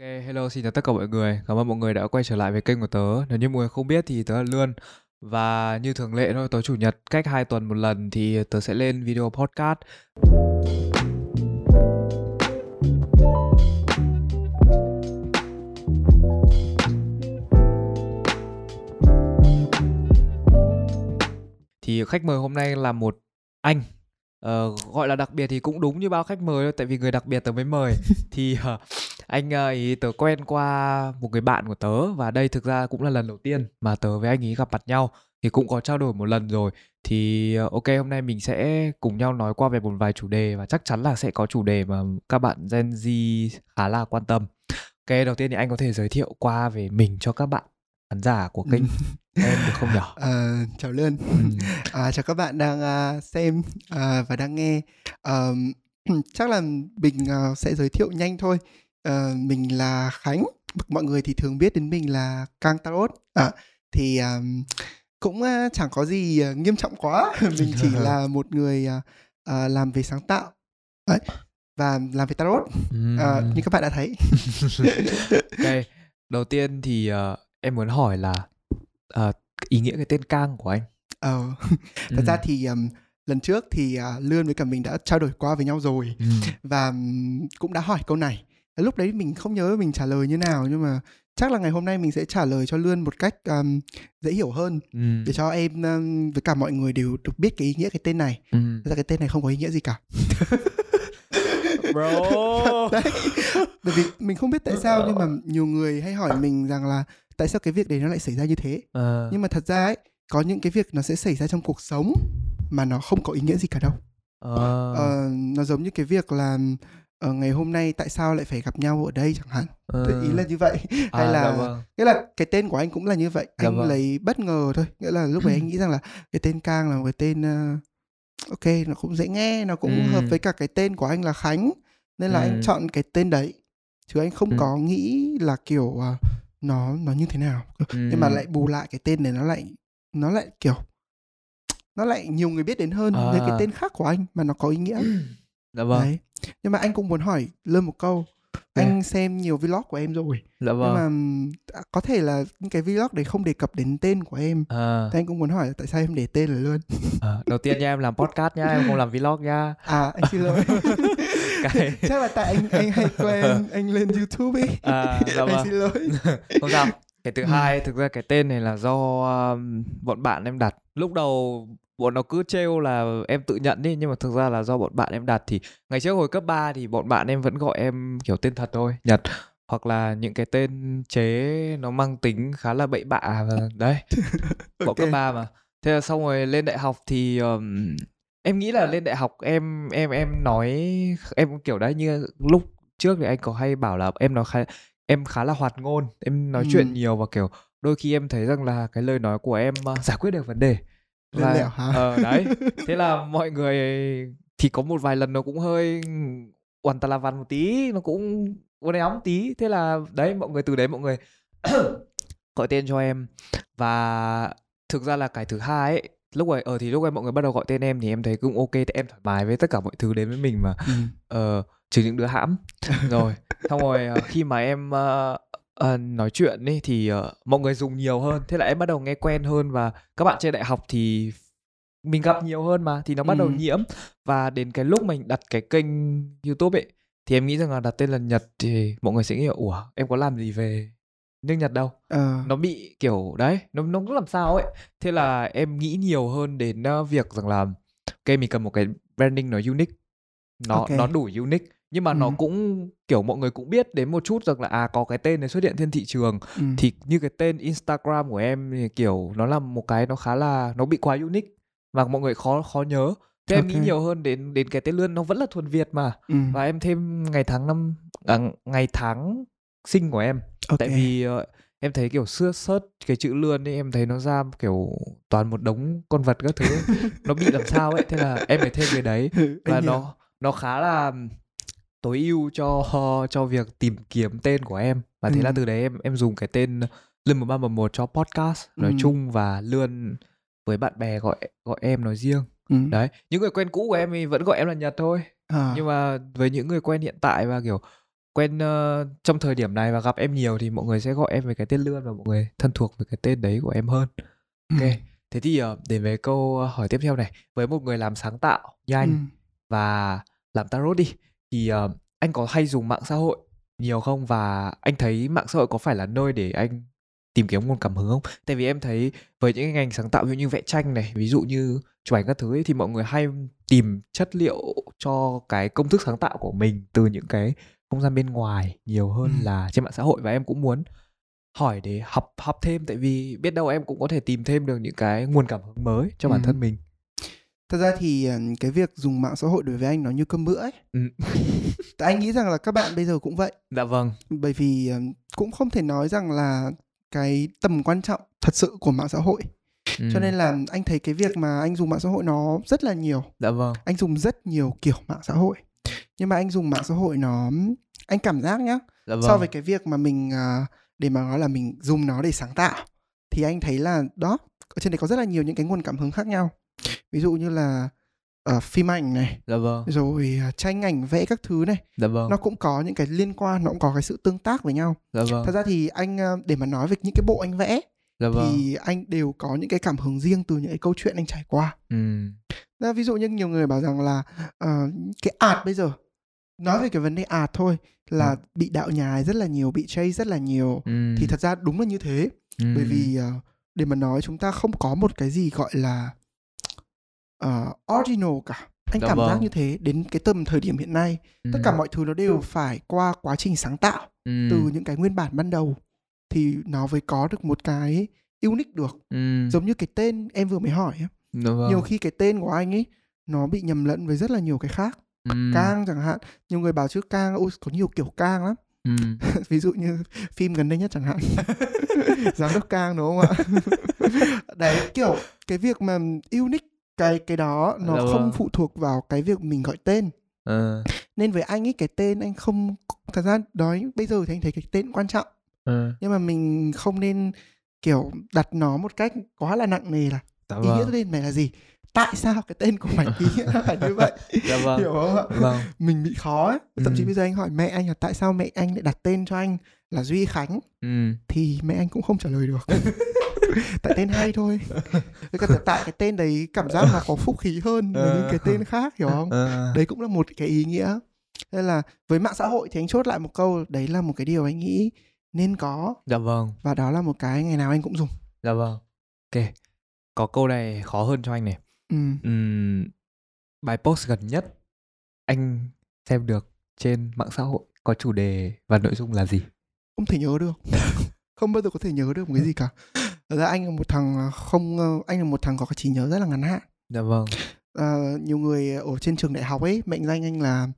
Ok, hello xin chào tất cả mọi người. Cảm ơn mọi người đã quay trở lại với kênh của tớ. Nếu như mọi người không biết thì tớ là Lươn. Và như thường lệ thôi, tối chủ nhật cách 2 tuần một lần thì tớ sẽ lên video podcast. Thì khách mời hôm nay là một anh Uh, gọi là đặc biệt thì cũng đúng như bao khách mời thôi tại vì người đặc biệt tớ mới mời thì uh, anh uh, ý tớ quen qua một người bạn của tớ và đây thực ra cũng là lần đầu tiên mà tớ với anh ấy gặp mặt nhau thì cũng có trao đổi một lần rồi thì uh, ok hôm nay mình sẽ cùng nhau nói qua về một vài chủ đề và chắc chắn là sẽ có chủ đề mà các bạn Gen Z khá là quan tâm Ok, đầu tiên thì anh có thể giới thiệu qua về mình cho các bạn khán giả của kênh em được không nhỉ? À, chào Lươn, ừ. à, chào các bạn đang uh, xem uh, và đang nghe. Um, chắc là mình uh, sẽ giới thiệu nhanh thôi. Uh, mình là Khánh, mọi người thì thường biết đến mình là Cang Tarot. À, thì um, cũng uh, chẳng có gì uh, nghiêm trọng quá. mình chỉ là một người uh, uh, làm về sáng tạo. Đấy và làm về tarot ừ. uh, như các bạn đã thấy. ok, đầu tiên thì uh, em muốn hỏi là uh, ý nghĩa cái tên Cang của anh. Ờ, thật ừ. ra thì um, lần trước thì uh, Lươn với cả mình đã trao đổi qua với nhau rồi ừ. và um, cũng đã hỏi câu này. Lúc đấy mình không nhớ mình trả lời như nào nhưng mà chắc là ngày hôm nay mình sẽ trả lời cho Lươn một cách um, dễ hiểu hơn ừ. để cho em um, với cả mọi người đều được biết cái ý nghĩa cái tên này. Ừ. Thật ra cái tên này không có ý nghĩa gì cả. Bro. đấy. Bởi vì mình không biết tại sao nhưng mà nhiều người hay hỏi mình rằng là tại sao cái việc đấy nó lại xảy ra như thế à. nhưng mà thật ra ấy có những cái việc nó sẽ xảy ra trong cuộc sống mà nó không có ý nghĩa gì cả đâu à. ờ, nó giống như cái việc là ờ, ngày hôm nay tại sao lại phải gặp nhau ở đây chẳng hạn à. ý là như vậy à, hay là vâng. nghĩa là cái tên của anh cũng là như vậy dạ anh vâng. lấy bất ngờ thôi nghĩa là lúc đấy anh nghĩ rằng là cái tên cang là một cái tên uh, ok nó cũng dễ nghe nó cũng ừ. hợp với cả cái tên của anh là khánh nên là ừ. anh chọn cái tên đấy chứ anh không ừ. có nghĩ là kiểu uh, nó nó như thế nào ừ. nhưng mà lại bù lại cái tên này nó lại nó lại kiểu nó lại nhiều người biết đến hơn à. với cái tên khác của anh mà nó có ý nghĩa dạ vâng Đấy. Nhưng mà anh cũng muốn hỏi lơn một câu. Anh yeah. xem nhiều vlog của em rồi. Dạ vâng. nhưng mà à, có thể là những cái vlog đấy không đề cập đến tên của em. À. thì anh cũng muốn hỏi tại sao em để tên là luôn à, đầu tiên nha em làm podcast nhá em không làm vlog nha. À anh xin lỗi. Cái... chắc là tại anh anh hay quen anh lên youtube ấy. À, dạ vâng. anh xin lỗi. Không sao. Cái thứ hai thực ra cái tên này là do um, bọn bạn em đặt. Lúc đầu bọn nó cứ trêu là em tự nhận đi nhưng mà thực ra là do bọn bạn em đặt thì ngày trước hồi cấp 3 thì bọn bạn em vẫn gọi em kiểu tên thật thôi nhật hoặc là những cái tên chế nó mang tính khá là bậy bạ và đấy okay. bọn cấp 3 mà thế là xong rồi lên đại học thì um, em nghĩ là lên đại học em em em nói em kiểu đấy như lúc trước thì anh có hay bảo là em nói khá em khá là hoạt ngôn em nói ừ. chuyện nhiều và kiểu đôi khi em thấy rằng là cái lời nói của em uh, giải quyết được vấn đề là ờ đấy. Thế là mọi người thì có một vài lần nó cũng hơi hoàn tà la văn một tí nó cũng uốn éo một tí. Thế là đấy mọi người từ đấy mọi người gọi tên cho em. Và thực ra là cái thứ hai ấy lúc ấy ở ờ, thì lúc ấy mọi người bắt đầu gọi tên em thì em thấy cũng ok thì em thoải mái với tất cả mọi thứ đến với mình mà. Ừ. ờ trừ những đứa hãm. Rồi xong rồi uh, khi mà em uh, nói chuyện đi thì uh, mọi người dùng nhiều hơn thế là em bắt đầu nghe quen hơn và các bạn trên đại học thì mình gặp nhiều hơn mà thì nó bắt ừ. đầu nhiễm và đến cái lúc mình đặt cái kênh youtube ấy thì em nghĩ rằng là đặt tên là nhật thì mọi người sẽ nghĩ ủa em có làm gì về nước nhật đâu ờ. nó bị kiểu đấy nó nó cũng làm sao ấy thế là em nghĩ nhiều hơn đến uh, việc rằng là ok mình cần một cái branding nó unique nó okay. nó đủ unique nhưng mà ừ. nó cũng kiểu mọi người cũng biết đến một chút rằng là à có cái tên này xuất hiện trên thị trường ừ. thì như cái tên Instagram của em thì kiểu nó là một cái nó khá là nó bị quá unique và mọi người khó khó nhớ thế okay. em nghĩ nhiều hơn đến đến cái tên lươn nó vẫn là thuần Việt mà ừ. và em thêm ngày tháng năm à, ngày tháng sinh của em okay. tại vì uh, em thấy kiểu xưa sớt cái chữ lươn ấy em thấy nó ra kiểu toàn một đống con vật các thứ nó bị làm sao ấy thế là em phải thêm cái đấy và nó nó khá là tối ưu cho cho việc tìm kiếm tên của em và thế ừ. là từ đấy em em dùng cái tên lươn một ba một cho podcast nói ừ. chung và lươn với bạn bè gọi gọi em nói riêng ừ. đấy những người quen cũ của em thì vẫn gọi em là nhật thôi à. nhưng mà với những người quen hiện tại và kiểu quen uh, trong thời điểm này và gặp em nhiều thì mọi người sẽ gọi em với cái tên lươn và mọi người thân thuộc với cái tên đấy của em hơn ok ừ. thế thì uh, để về câu hỏi tiếp theo này với một người làm sáng tạo như anh ừ. và làm tarot đi thì uh, anh có hay dùng mạng xã hội nhiều không và anh thấy mạng xã hội có phải là nơi để anh tìm kiếm nguồn cảm hứng không? Tại vì em thấy với những cái ngành sáng tạo ví dụ như vẽ tranh này, ví dụ như chụp ảnh các thứ ấy, thì mọi người hay tìm chất liệu cho cái công thức sáng tạo của mình từ những cái không gian bên ngoài nhiều hơn ừ. là trên mạng xã hội và em cũng muốn hỏi để học học thêm tại vì biết đâu em cũng có thể tìm thêm được những cái nguồn cảm hứng mới cho ừ. bản thân mình thật ra thì ờ, cái việc dùng mạng xã hội đối với anh nó như cơm bữa ấy. Ừ. tại anh nghĩ rằng là các bạn bây giờ cũng vậy. Dạ vâng. Bởi vì ờ, cũng không thể nói rằng là cái tầm quan trọng thật sự của mạng xã hội. Ừ. cho nên là anh thấy cái việc mà anh dùng mạng xã hội nó rất là nhiều. Dạ vâng. Anh dùng rất nhiều kiểu mạng xã hội. Nhưng mà anh dùng mạng xã hội nó anh cảm giác nhá dạ vâng. so với cái việc mà mình uh, để mà nói là mình dùng nó để sáng tạo thì anh thấy là đó ở trên đấy có rất là nhiều những cái nguồn cảm hứng khác nhau ví dụ như là uh, phim ảnh này dạ vâng. rồi uh, tranh ảnh vẽ các thứ này dạ vâng. nó cũng có những cái liên quan nó cũng có cái sự tương tác với nhau dạ vâng. thật ra thì anh uh, để mà nói về những cái bộ anh vẽ dạ vâng. thì anh đều có những cái cảm hứng riêng từ những cái câu chuyện anh trải qua ừ. Ra, ví dụ như nhiều người bảo rằng là uh, cái art bây giờ nói về cái vấn đề art thôi là ừ. bị đạo nhái rất là nhiều bị chase rất là nhiều ừ. thì thật ra đúng là như thế ừ. bởi vì uh, để mà nói chúng ta không có một cái gì gọi là uh, original cả anh dạ cảm vâng. giác như thế đến cái tầm thời điểm hiện nay ừ. tất cả mọi thứ nó đều phải qua quá trình sáng tạo ừ. từ những cái nguyên bản ban đầu thì nó mới có được một cái unique được ừ. giống như cái tên em vừa mới hỏi dạ vâng. nhiều khi cái tên của anh ấy nó bị nhầm lẫn với rất là nhiều cái khác ừ. cang chẳng hạn nhiều người bảo chứ cang ôi có nhiều kiểu cang lắm ừ. ví dụ như phim gần đây nhất chẳng hạn giám đốc cang đúng không ạ đấy kiểu cái việc mà unique cái cái đó nó dạ không vâng. phụ thuộc vào cái việc mình gọi tên à. nên với anh ấy cái tên anh không thật ra nói bây giờ thì anh thấy cái tên quan trọng à. nhưng mà mình không nên kiểu đặt nó một cách quá là nặng nề là dạ ý vâng. nghĩa tên mày là gì tại sao cái tên của mày ý nghĩa là như vậy dạ vâng. hiểu không ạ vâng. mình bị khó ấy. thậm ừ. chí bây giờ anh hỏi mẹ anh là tại sao mẹ anh lại đặt tên cho anh là duy khánh ừ. thì mẹ anh cũng không trả lời được tại tên hay thôi. Cái tại cái tên đấy cảm giác là có phúc khí hơn với những cái tên khác hiểu không? Ờ. đấy cũng là một cái ý nghĩa. Nên là với mạng xã hội thì anh chốt lại một câu đấy là một cái điều anh nghĩ nên có. Dạ vâng. Và đó là một cái ngày nào anh cũng dùng. Dạ vâng. Ok có câu này khó hơn cho anh này. Ừ. uhm, bài post gần nhất anh xem được trên mạng xã hội có chủ đề và nội dung là gì? Không thể nhớ được. Không bao giờ có thể nhớ được một cái gì cả Thật ra anh là một thằng à, không anh là một thằng có cái trí nhớ rất là ngắn hạn. Dạ vâng. À, nhiều người ở trên trường đại học ấy mệnh danh anh là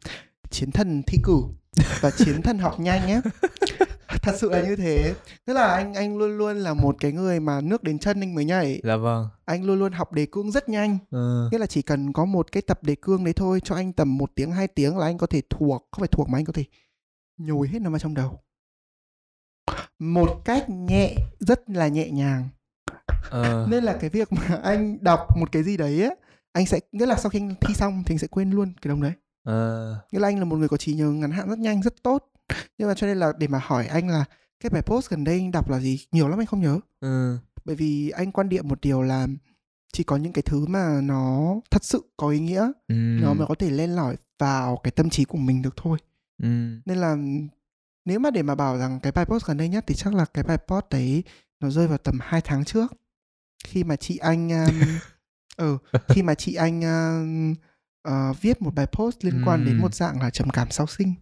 chiến thần thi cử và chiến thần học nhanh nhé. Thật sự là như thế. Tức là anh anh luôn luôn là một cái người mà nước đến chân anh mới nhảy. Dạ vâng. Anh luôn luôn học đề cương rất nhanh. Ừ. Nghĩa là chỉ cần có một cái tập đề cương đấy thôi cho anh tầm một tiếng hai tiếng là anh có thể thuộc, không phải thuộc mà anh có thể nhồi hết nó vào trong đầu một cách nhẹ rất là nhẹ nhàng ờ. nên là cái việc mà anh đọc một cái gì đấy á anh sẽ nghĩa là sau khi anh thi xong thì anh sẽ quên luôn cái đồng đấy ờ. nghĩa là anh là một người có trí nhớ ngắn hạn rất nhanh rất tốt nhưng mà cho nên là để mà hỏi anh là cái bài post gần đây anh đọc là gì nhiều lắm anh không nhớ ừ. bởi vì anh quan điểm một điều là chỉ có những cái thứ mà nó thật sự có ý nghĩa ừ. nó mới có thể lên lỏi vào cái tâm trí của mình được thôi ừ. nên là nếu mà để mà bảo rằng cái bài post gần đây nhất thì chắc là cái bài post đấy nó rơi vào tầm 2 tháng trước. Khi mà chị anh um, ừ khi mà chị anh uh, uh, viết một bài post liên quan đến một dạng là trầm cảm sau sinh.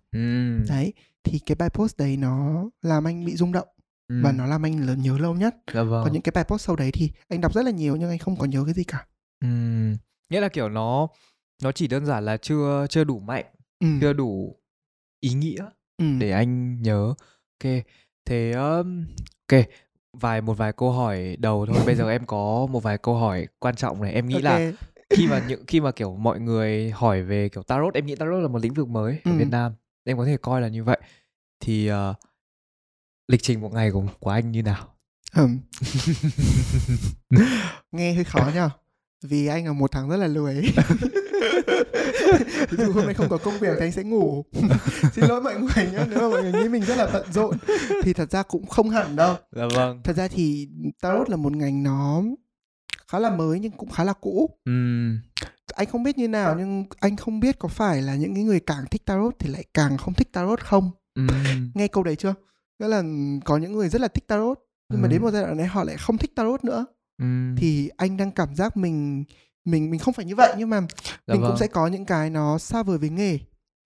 Đấy thì cái bài post đấy nó làm anh bị rung động và nó làm anh lớn nhớ lâu nhất. Dạ vâng. còn những cái bài post sau đấy thì anh đọc rất là nhiều nhưng anh không có nhớ cái gì cả. Uhm. nghĩa là kiểu nó nó chỉ đơn giản là chưa chưa đủ mạnh ừ. chưa đủ ý nghĩa Ừm. để anh nhớ. Ok, thế, ờm, ô vài một vài câu hỏi đầu thôi. Bây giờ em có một vài câu hỏi quan trọng này. Em nghĩ là khi mà những khi mà, kiểu, mọi người hỏi về, kiểu, tarot, em nghĩ tarot là một lĩnh vực mới ở Việt Nam, em có thể coi là như vậy. Thì, ờ, lịch trình một ngày của của anh như nào? Ừm. Nghe hơi khó nhỉ? Vì anh là một thằng rất là lười. Ví dụ hôm nay không có công việc thì anh sẽ ngủ. Xin lỗi mọi người nhé nếu mà mọi người nghĩ mình rất là bận rộn thì thật ra cũng không hẳn đâu. Dạ vâng. Thật ra thì tarot là một ngành nó khá là mới nhưng cũng khá là cũ. Uhm. anh không biết như nào nhưng anh không biết có phải là những cái người càng thích tarot thì lại càng không thích tarot không? Uhm. nghe câu đấy chưa? Nghĩa là có những người rất là thích tarot nhưng mà đến một giai đoạn này họ lại không thích tarot nữa thì anh đang cảm giác mình mình mình không phải như vậy nhưng mà dạ mình vâng. cũng sẽ có những cái nó xa vời với nghề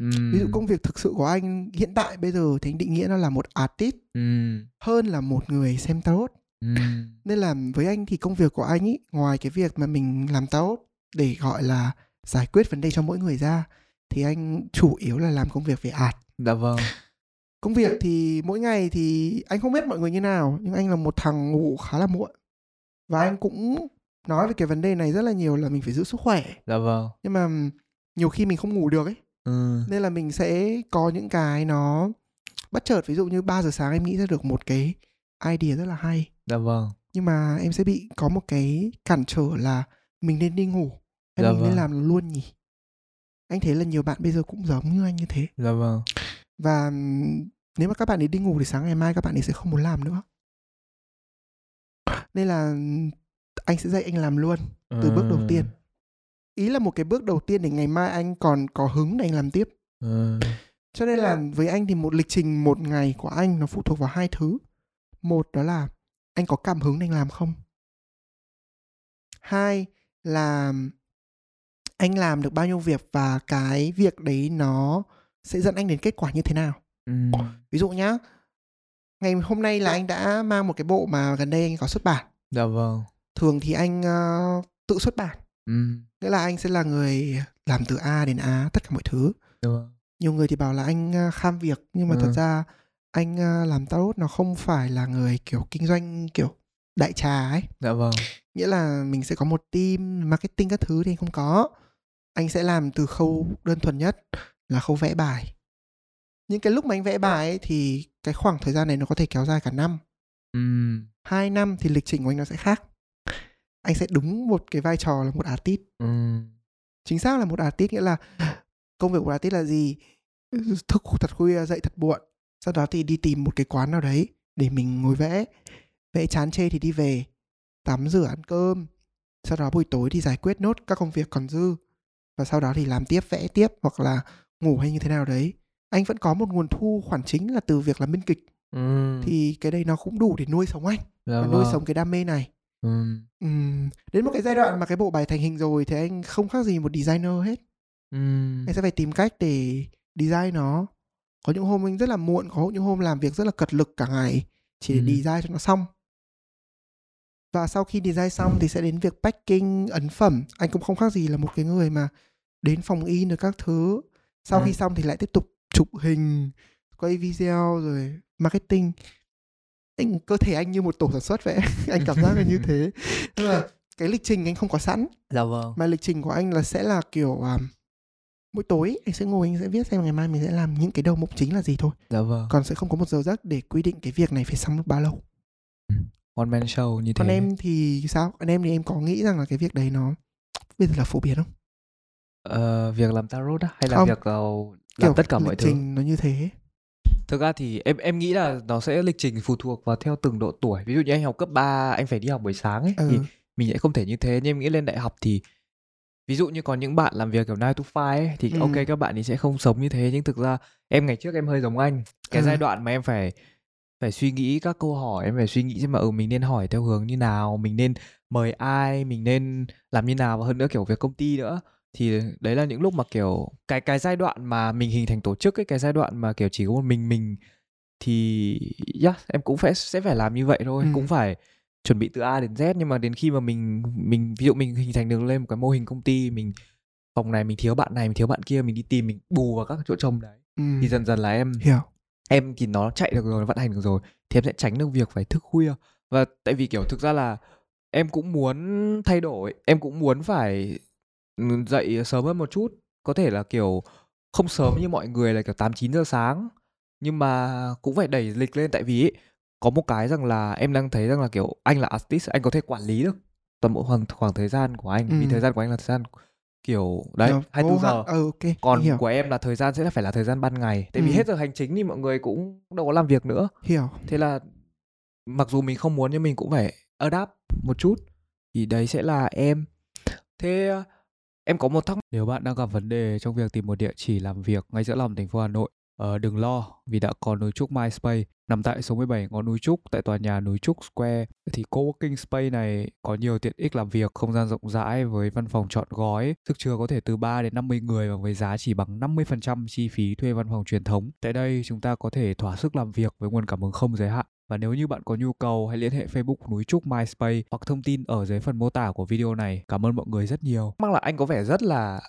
uhm. ví dụ công việc thực sự của anh hiện tại bây giờ thì anh định nghĩa nó là một artist uhm. hơn là một người xem tarot uhm. nên là với anh thì công việc của anh ý ngoài cái việc mà mình làm tarot để gọi là giải quyết vấn đề cho mỗi người ra thì anh chủ yếu là làm công việc về art dạ vâng công việc thì mỗi ngày thì anh không biết mọi người như nào nhưng anh là một thằng ngủ khá là muộn và anh cũng nói về cái vấn đề này rất là nhiều là mình phải giữ sức khỏe. Dạ vâng. Nhưng mà nhiều khi mình không ngủ được ấy. Ừ. nên là mình sẽ có những cái nó bất chợt. Ví dụ như 3 giờ sáng em nghĩ ra được một cái idea rất là hay. Dạ vâng. Nhưng mà em sẽ bị có một cái cản trở là mình nên đi ngủ. Hay dạ mình vâng. nên làm luôn nhỉ? Anh thấy là nhiều bạn bây giờ cũng giống như anh như thế. Dạ vâng. Và nếu mà các bạn ấy đi ngủ thì sáng ngày mai các bạn ấy sẽ không muốn làm nữa nên là anh sẽ dạy anh làm luôn từ à. bước đầu tiên ý là một cái bước đầu tiên để ngày mai anh còn có hứng để anh làm tiếp à. cho nên là với anh thì một lịch trình một ngày của anh nó phụ thuộc vào hai thứ một đó là anh có cảm hứng để anh làm không hai là anh làm được bao nhiêu việc và cái việc đấy nó sẽ dẫn anh đến kết quả như thế nào ừ. ví dụ nhá ngày hôm nay là anh đã mang một cái bộ mà gần đây anh có xuất bản. Dạ vâng. Thường thì anh uh, tự xuất bản. Ừ. nghĩa là anh sẽ là người làm từ a đến a tất cả mọi thứ. Dạ vâng. nhiều người thì bảo là anh uh, kham việc nhưng mà ừ. thật ra anh làm tarot nó không phải là người kiểu kinh doanh kiểu đại trà ấy. Dạ vâng. Nghĩa là mình sẽ có một team marketing các thứ thì anh không có. Anh sẽ làm từ khâu đơn thuần nhất là khâu vẽ bài những cái lúc mà anh vẽ bài ấy, thì cái khoảng thời gian này nó có thể kéo dài cả năm. Uhm. hai năm thì lịch trình của anh nó sẽ khác. Anh sẽ đúng một cái vai trò là một artist. Uhm. chính xác là một artist nghĩa là công việc của artist là gì? Thức thật khuya dậy thật muộn. Sau đó thì đi tìm một cái quán nào đấy để mình ngồi vẽ. Vẽ chán chê thì đi về tắm rửa ăn cơm. Sau đó buổi tối thì giải quyết nốt các công việc còn dư. Và sau đó thì làm tiếp vẽ tiếp hoặc là ngủ hay như thế nào đấy anh vẫn có một nguồn thu khoản chính là từ việc làm biên kịch ừ. thì cái đây nó cũng đủ để nuôi sống anh dạ và nuôi vâng. sống cái đam mê này ừ. Ừ. đến một cái giai đoạn mà cái bộ bài thành hình rồi thì anh không khác gì một designer hết ừ. anh sẽ phải tìm cách để design nó có những hôm anh rất là muộn có những hôm làm việc rất là cật lực cả ngày chỉ để ừ. design cho nó xong và sau khi design xong thì sẽ đến việc packing ấn phẩm anh cũng không khác gì là một cái người mà đến phòng in được các thứ sau ừ. khi xong thì lại tiếp tục chụp hình quay video rồi marketing. Anh cơ thể anh như một tổ sản xuất vậy. Anh cảm giác là như thế. Tức là cái lịch trình anh không có sẵn. Dạ vâng. Mà lịch trình của anh là sẽ là kiểu um, mỗi tối anh sẽ ngồi anh sẽ viết xem ngày mai mình sẽ làm những cái đầu mục chính là gì thôi. Dạ vâng. Còn sẽ không có một giờ giấc để quy định cái việc này phải xong lúc bao lâu. Ừ. one man show như thế. còn em thì sao? Anh em thì em có nghĩ rằng là cái việc đấy nó bây giờ là phổ biến không? Ờ, việc làm tarot á hay là không. việc uh, làm tất cả mọi thứ. trình nó như thế. Thực ra thì em em nghĩ là nó sẽ lịch trình phụ thuộc vào theo từng độ tuổi. Ví dụ như anh học cấp 3 anh phải đi học buổi sáng ấy ừ. thì mình sẽ không thể như thế. Nhưng em nghĩ lên đại học thì ví dụ như có những bạn làm việc kiểu 9 to 5 ấy thì ừ. ok các bạn thì sẽ không sống như thế. Nhưng thực ra em ngày trước em hơi giống anh. Cái ừ. giai đoạn mà em phải phải suy nghĩ các câu hỏi em phải suy nghĩ xem mà ừ mình nên hỏi theo hướng như nào mình nên mời ai mình nên làm như nào và hơn nữa kiểu việc công ty nữa thì đấy là những lúc mà kiểu cái cái giai đoạn mà mình hình thành tổ chức ấy cái giai đoạn mà kiểu chỉ có một mình mình thì yeah, em cũng phải sẽ phải làm như vậy thôi ừ. cũng phải chuẩn bị từ A đến Z nhưng mà đến khi mà mình mình ví dụ mình hình thành được lên một cái mô hình công ty mình phòng này mình thiếu bạn này mình thiếu bạn kia mình đi tìm mình bù vào các chỗ trông đấy ừ. thì dần dần là em hiểu em thì nó chạy được rồi nó vận hành được rồi thì em sẽ tránh được việc phải thức khuya và tại vì kiểu thực ra là em cũng muốn thay đổi em cũng muốn phải dậy sớm hơn một chút, có thể là, kiểu, không sớm như mọi người là, kiểu, tám chín giờ sáng, nhưng mà cũng phải đẩy lịch lên tại vì ấy, có một cái rằng là em đang thấy rằng là, kiểu, anh là artist, anh có thể quản lý được toàn bộ khoảng khoảng thời gian của anh vì Ừ. thời gian của anh là thời gian kiểu đấy Nó 24 vô hạn. giờ Ờ ok. còn hiểu. của em là thời gian sẽ phải là thời gian ban ngày tại vì Ừ. hết giờ hành chính thì mọi người cũng đâu có làm việc nữa hiểu. thế là mặc dù mình không muốn nhưng mình cũng phải adapt một chút thì đấy sẽ là em thế ờ, em có một thắc nếu bạn đang gặp vấn đề trong việc tìm một địa chỉ làm việc ngay giữa lòng thành phố Hà Nội ờ, đừng lo vì đã có núi trúc MySpace. Nằm tại số 17 ngõ núi trúc tại tòa nhà núi trúc Square. Thì coworking space này có nhiều tiện ích làm việc không gian rộng rãi với văn phòng trọn gói. Sức chứa có thể từ 3 đến 50 người và với giá chỉ bằng 50% chi phí thuê văn phòng truyền thống. Tại đây chúng ta có thể thỏa sức làm việc với nguồn cảm hứng không giới hạn và nếu như bạn có nhu cầu hãy liên hệ Facebook núi trúc MySpace hoặc thông tin ở dưới phần mô tả của video này. Cảm ơn mọi người rất nhiều. Mong là anh có vẻ rất là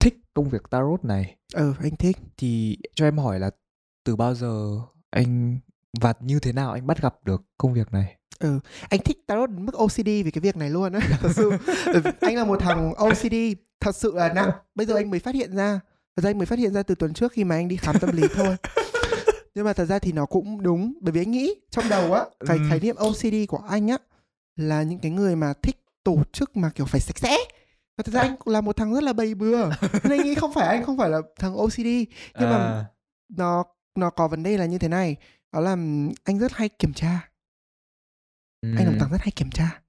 thích công việc tarot này. Ờ anh thích. Thì cho em hỏi là từ bao giờ anh và như thế nào anh bắt gặp được công việc này? Ừ, anh thích tarot đến mức OCD vì cái việc này luôn á. Thật sự, vì anh là một thằng OCD thật sự là nặng. Bây giờ anh mới phát hiện ra. Thật ra anh mới phát hiện ra từ tuần trước khi mà anh đi khám tâm lý thôi. Nhưng mà thật ra thì nó cũng đúng. Bởi vì anh nghĩ trong đầu á cái Ừm. khái niệm OCD của anh á là những cái người mà thích tổ chức mà kiểu phải sạch sẽ. Và thật ra anh cũng là một thằng rất là bầy bừa. Nên anh nghĩ không phải anh không phải là thằng OCD nhưng mà À, nó nó có vấn đề là như thế này. Đó là anh rất hay kiểm tra. Anh là một ừm, thằng rất hay kiểm tra.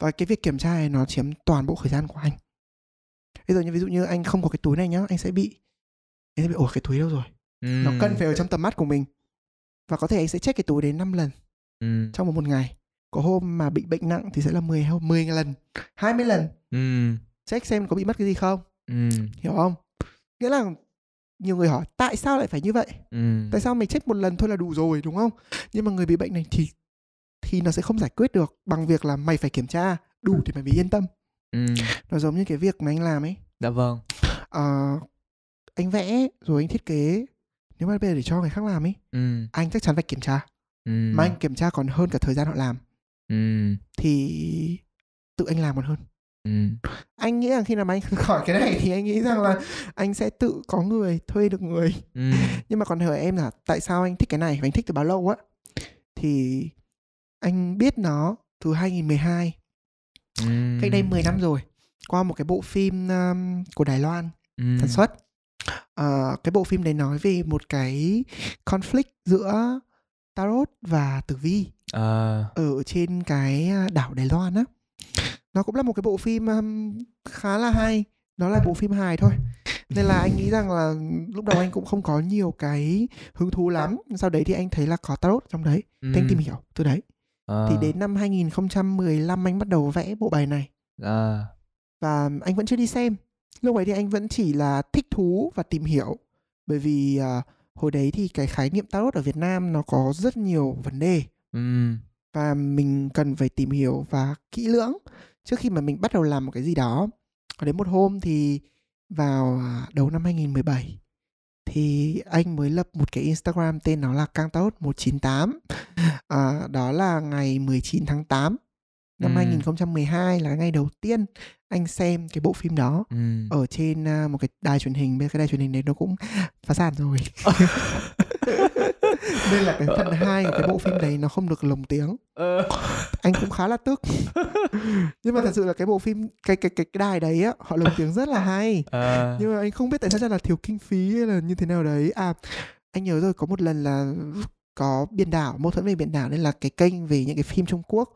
Và cái việc kiểm tra này nó chiếm toàn bộ thời gian của anh. Bây giờ như ví dụ như anh không có cái túi này nhá anh sẽ bị anh sẽ bị ủa cái túi đâu rồi nó ừm, cần phải ở trong tầm mắt của mình. Và có thể anh sẽ check cái túi đến 5 lần ừm, trong một, một ngày. Có hôm mà bị bệnh nặng thì sẽ là 10 hôm 10 lần 20 lần. Ừm, check xem có bị mất cái gì không. Ừm, hiểu không? Nghĩa là nhiều người hỏi tại sao lại phải như vậy? Ừm, tại sao mày check một lần thôi là đủ rồi đúng không? Nhưng mà người bị bệnh này thì thì nó sẽ không giải quyết được bằng việc là mày phải kiểm tra đủ thì mày mới yên tâm. Ừm. nó giống như cái việc mà anh làm ấy. Dạ vâng. Ờ, anh vẽ rồi anh thiết kế nếu mà bây giờ để cho người khác làm ấy Ừm, anh chắc chắn phải kiểm tra. Ừm, mà anh kiểm tra còn hơn cả thời gian họ làm. Ừm, thì tự anh làm còn hơn. Ừm, anh nghĩ rằng khi nào mà anh khỏi cái này thì anh nghĩ rằng là anh sẽ tự có người thuê được người. Ừm, nhưng mà còn hỏi em là tại sao anh thích cái này và anh thích từ bao lâu á? Thì anh biết nó từ 2012 ừm, cách đây 10 năm rồi qua một cái bộ phim um, của Đài Loan ừm, sản xuất Ờ, cái bộ phim đấy nói về một cái conflict giữa tarot và tử vi. À, ở trên cái à, đảo Đài Loan á. Nó cũng là một cái bộ phim um, khá là hay. Nó là bộ phim hài thôi. Nên là anh nghĩ rằng là lúc đầu anh cũng không có nhiều cái hứng thú lắm. Sau đấy thì anh thấy là có tarot trong đấy. Thì anh tìm hiểu từ đấy. À, thì đến năm 2015 anh bắt đầu vẽ bộ bài này. À, và anh vẫn chưa đi xem lúc ấy thì anh vẫn chỉ là thích thú và tìm hiểu. Bởi vì à, hồi đấy thì cái khái niệm tarot ở Việt Nam nó có rất nhiều vấn đề. Ừm, và mình cần phải tìm hiểu và kỹ lưỡng trước khi mà mình bắt đầu làm một cái gì đó. Có đến một hôm thì vào à, đầu năm 2017 thì anh mới lập một cái Instagram tên nó là Cang Tarot 198. À, đó là ngày 19 tháng 8 năm Ừm. 2012 là ngày đầu tiên anh xem cái bộ phim đó ừm. ở trên à, một cái đài truyền hình. Giờ cái đài truyền hình đấy nó cũng phá sản rồi. Nên là cái phần 2 của cái bộ phim đấy nó không được lồng tiếng Ờ. anh cũng khá là tức nhưng mà thật sự là cái bộ phim cái cái cái, cái đài đấy á họ lồng tiếng rất là hay À, nhưng mà anh không biết tại sao chắc là thiếu kinh phí hay là như thế nào đấy à anh nhớ rồi có một lần là có biển đảo mâu thuẫn về biển đảo nên là cái kênh về những cái phim Trung Quốc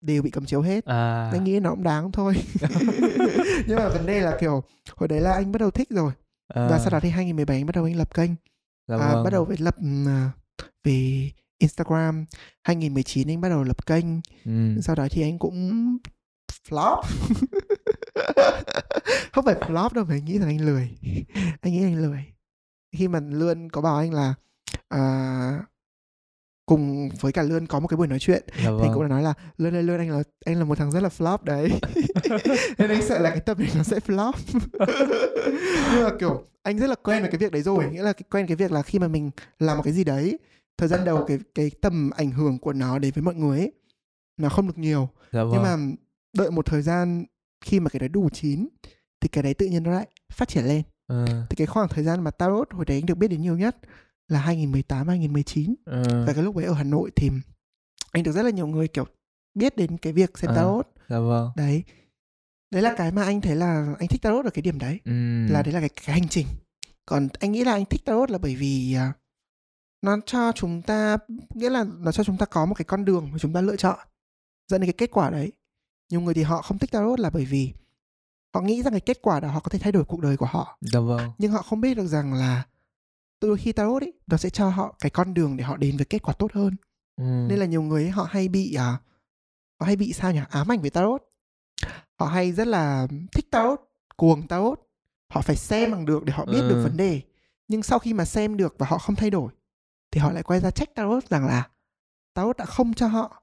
đều bị cấm chiếu hết. À, anh nghĩ nó cũng đáng thôi. Nhưng mà vấn đề là kiểu hồi đấy là anh bắt đầu thích rồi. À, và sau đó thì 2017 anh bắt đầu anh lập kênh. Dạ à, vâng. bắt đầu phải lập ừm, à, về Instagram. 2019 anh bắt đầu lập kênh. Ừm, sau đó thì anh cũng flop. Không phải flop đâu mà anh nghĩ rằng anh lười. Anh nghĩ anh lười. Khi mà lươn có bảo anh là à, cùng với cả lươn có một cái buổi nói chuyện. Dạ thì vâng. cũng đã nói là lươn ơi lươn anh là anh là một thằng rất là flop đấy. Nên anh sợ là cái tập này nó sẽ flop. Nhưng mà kiểu anh rất là quen với cái việc đấy rồi. Nghĩa là quen cái việc là khi mà mình làm một cái gì đấy thời gian đầu cái cái tầm ảnh hưởng của nó đến với mọi người ấy nó không được nhiều. Dạ vâng. nhưng mà đợi một thời gian khi mà cái đấy đủ chín thì cái đấy tự nhiên nó lại phát triển lên. Ờ, thì cái khoảng thời gian mà tarot hồi đấy anh được biết đến nhiều nhất là 2018 2019 ờ, và cái lúc ấy ở Hà Nội thì anh được rất là nhiều người kiểu biết đến cái việc xem À. tarot. dạ vâng. Đấy. Đấy là cái mà anh thấy là anh thích tarot ở cái điểm đấy. Ừ. là đấy là cái, cái hành trình. Còn anh nghĩ là anh thích tarot là bởi vì uh, nó cho chúng ta nghĩa là nó cho chúng ta có một cái con đường mà chúng ta lựa chọn dẫn đến cái kết quả đấy. Nhiều người thì họ không thích tarot là bởi vì họ nghĩ rằng cái kết quả đó họ có thể thay đổi cuộc đời của họ. Dạ vâng. Nhưng họ không biết được rằng là đôi khi tarot ấy nó sẽ cho họ cái con đường để họ đến với kết quả tốt hơn ừ. nên là nhiều người ấy, họ hay bị uh, họ hay bị sao nhỉ ám ảnh về tarot họ hay rất là thích tarot cuồng tarot họ phải xem bằng được để họ biết ừ. được vấn đề nhưng sau khi mà xem được và họ không thay đổi thì họ lại quay ra trách tarot rằng là tarot đã không cho họ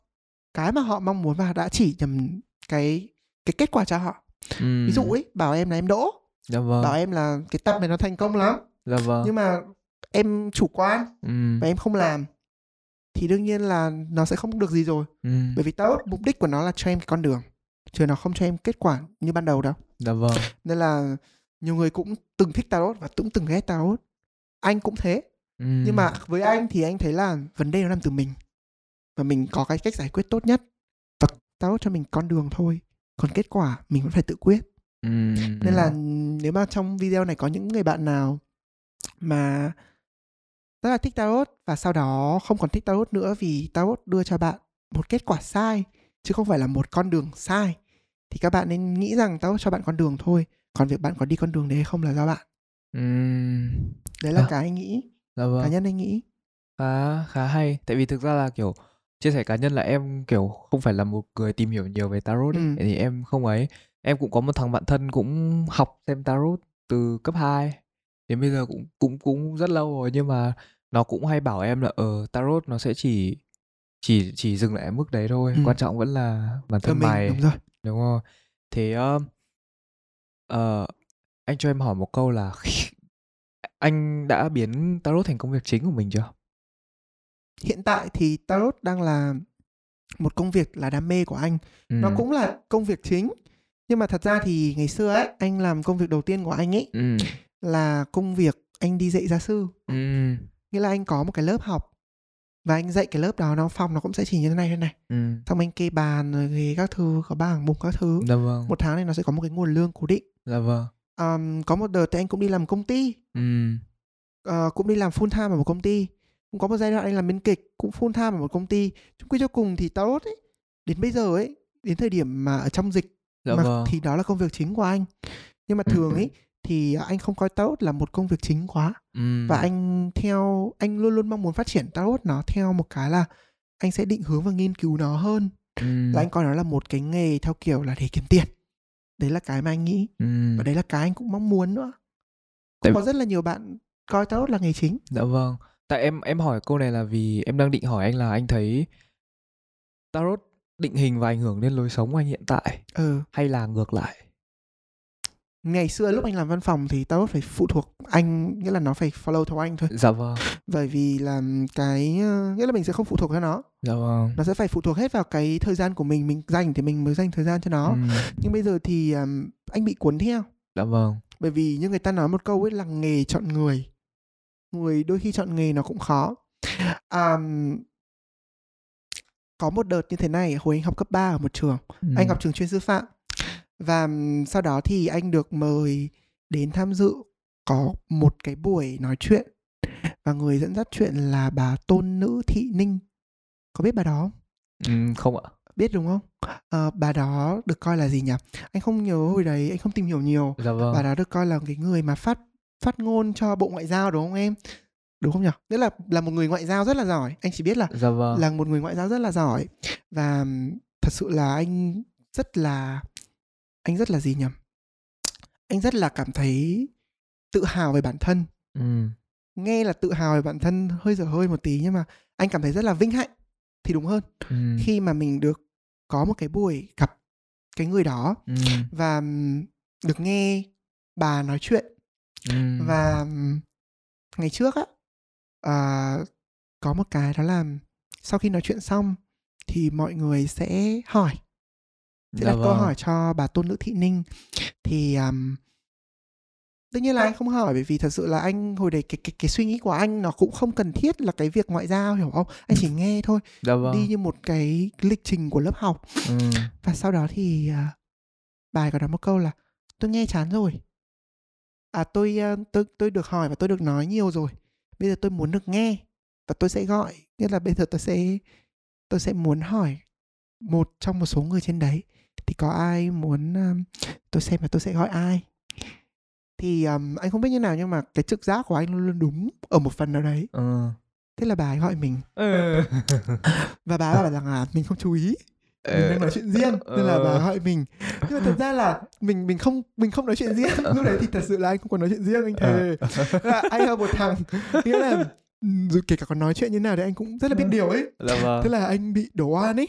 cái mà họ mong muốn và đã chỉ nhầm cái cái kết quả cho họ ừ. ví dụ ấy bảo em là em đỗ dạ vâng. bảo em là cái tập này nó thành công lắm dạ vâng. nhưng mà em chủ quan ừ. và em không làm thì đương nhiên là nó sẽ không được gì rồi. Ừ. bởi vì tarot mục đích của nó là cho em cái con đường chứ nó không cho em kết quả như ban đầu đâu. Dạ vâng. Nên là nhiều người cũng từng thích tarot và cũng từng ghét tarot anh cũng thế. Ừ. nhưng mà với anh thì anh thấy là vấn đề nó nằm từ mình. Và mình có cái cách giải quyết tốt nhất. Và tarot cho mình con đường thôi. Còn kết quả mình vẫn phải tự quyết. Ừ. nên là nếu mà trong video này có những người bạn nào mà rất là thích tarot và sau đó không còn thích tarot nữa vì tarot đưa cho bạn một kết quả sai chứ không phải là một con đường sai thì các bạn nên nghĩ rằng tarot cho bạn con đường thôi còn việc bạn có đi con đường đấy hay không là do bạn uhm. đấy là à. cái anh nghĩ dạ vâng. cá nhân anh nghĩ khá khá hay tại vì thực ra là kiểu chia sẻ cá nhân là em kiểu không phải là một người tìm hiểu nhiều về tarot ấy. Ừ. thì em không ấy em cũng có một thằng bạn thân cũng học xem tarot từ cấp 2 đến bây giờ cũng cũng cũng rất lâu rồi nhưng mà nó cũng hay bảo em là uh, tarot nó sẽ chỉ chỉ chỉ dừng lại ở mức đấy thôi ừ. quan trọng vẫn là bản thân mày đúng rồi đúng không thế uh, uh, anh cho em hỏi một câu là anh đã biến tarot thành công việc chính của mình chưa hiện tại thì tarot đang là một công việc là đam mê của anh ừ. nó cũng là công việc chính nhưng mà thật ra thì ngày xưa ấy anh làm công việc đầu tiên của anh ấy ừ. Là công việc anh đi dạy gia sư. Ừ. nghĩa là anh có một cái lớp học và anh dạy cái lớp đó nó phòng nó cũng sẽ chỉ như thế này thế này. Ừ. xong anh kê bàn rồi thì các thứ có bảng mục các thứ. Dạ vâng. một tháng này nó sẽ có một cái nguồn lương cố định. Dạ vâng. Um, có một đợt thì anh cũng đi làm công ty. Ừ. uh, cũng đi làm full time ở một công ty. Cũng có một giai đoạn anh làm biên kịch cũng full time ở một công ty. Chung quy cho cùng thì tốt ấy. Đến bây giờ ấy đến thời điểm mà ở trong dịch dạ mà vâng. thì đó là công việc chính của anh. Nhưng mà thường ấy thì anh không coi tarot là một công việc chính quá ừ. và anh theo anh luôn luôn mong muốn phát triển tarot nó theo một cái là anh sẽ định hướng và nghiên cứu nó hơn ừ. là anh coi nó là một cái nghề theo kiểu là để kiếm tiền đấy là cái mà anh nghĩ ừ. và đấy là cái anh cũng mong muốn nữa cũng Tại... có rất là nhiều bạn coi tarot là nghề chính dạ vâng tại em em hỏi câu này là vì em đang định hỏi anh là anh thấy tarot định hình và ảnh hưởng đến lối sống của anh hiện tại ừ. hay là ngược lại ngày xưa lúc anh làm văn phòng thì tarot phải phụ thuộc anh nghĩa là nó phải follow theo anh thôi. Dạ vâng. Bởi vì là cái nghĩa là mình sẽ không phụ thuộc theo nó. Dạ vâng. Nó sẽ phải phụ thuộc hết vào cái thời gian của mình mình dành thì mình mới dành thời gian cho nó. Ừ. nhưng bây giờ thì um, anh bị cuốn theo. Dạ vâng. Bởi vì như người ta nói một câu ấy là nghề chọn người. Người đôi khi chọn nghề nó cũng khó. Um, có một đợt như thế này hồi anh học cấp 3 ở một trường ừ. anh học trường chuyên sư phạm và sau đó thì anh được mời đến tham dự có một cái buổi nói chuyện. Và người dẫn dắt chuyện là bà tôn nữ thị ninh. Có biết bà đó không? Ừ, không ạ. Biết đúng không? À, bà đó được coi là gì nhỉ? Anh không nhớ hồi đấy anh không tìm hiểu nhiều. Dạ vâng. bà đó được coi là cái người mà phát phát ngôn cho bộ ngoại giao đúng không em? Đúng không nhỉ? Nghĩa là là một người ngoại giao rất là giỏi. Anh chỉ biết là dạ vâng. là một người ngoại giao rất là giỏi. Và thật sự là anh rất là anh rất là gì nhỉ anh rất là cảm thấy tự hào về bản thân ừ. nghe là tự hào về bản thân hơi dở hơi một tí nhưng mà anh cảm thấy rất là vinh hạnh thì đúng hơn ừ. khi mà mình được có một cái buổi gặp cái người đó ừ. và được nghe bà nói chuyện ừ. và ngày trước á à, có một cái đó là sau khi nói chuyện xong thì mọi người sẽ hỏi sẽ đặt vâng. câu hỏi cho bà tôn nữ thị ninh. Thì um, tất nhiên là anh không hỏi bởi vì thật sự là anh hồi đấy cái cái cái suy nghĩ của anh nó cũng không cần thiết là cái việc ngoại giao hiểu không? Anh chỉ nghe thôi dạ vâng. đi như một cái lịch trình của lớp học. Ừ. và sau đó thì uh, bài có nói một câu là tôi nghe chán rồi. À tôi uh, tôi tôi được hỏi và tôi được nói nhiều rồi. Bây giờ tôi muốn được nghe và tôi sẽ gọi. Nghĩa là bây giờ tôi sẽ tôi sẽ muốn hỏi một trong một số người trên đấy thì có ai muốn um, tôi xem là tôi sẽ gọi ai? Thì um, anh không biết như nào nhưng mà cái trực giác của anh luôn luôn đúng ở một phần nào đấy. Ừ. thế là bà ấy gọi mình. Ừ. và bà ấy bảo rằng là mình không chú ý mình đang nói chuyện riêng nên là bà gọi mình. Nhưng mà thật ra là mình mình không mình không nói chuyện riêng. Lúc đấy thì thật sự là anh không còn nói chuyện riêng anh thề. Là anh là một thằng nghĩa là dù kể cả còn nói chuyện như nào thì anh cũng rất là biết điều ấy. Dạ vâng. thế là anh bị đổ oan ấy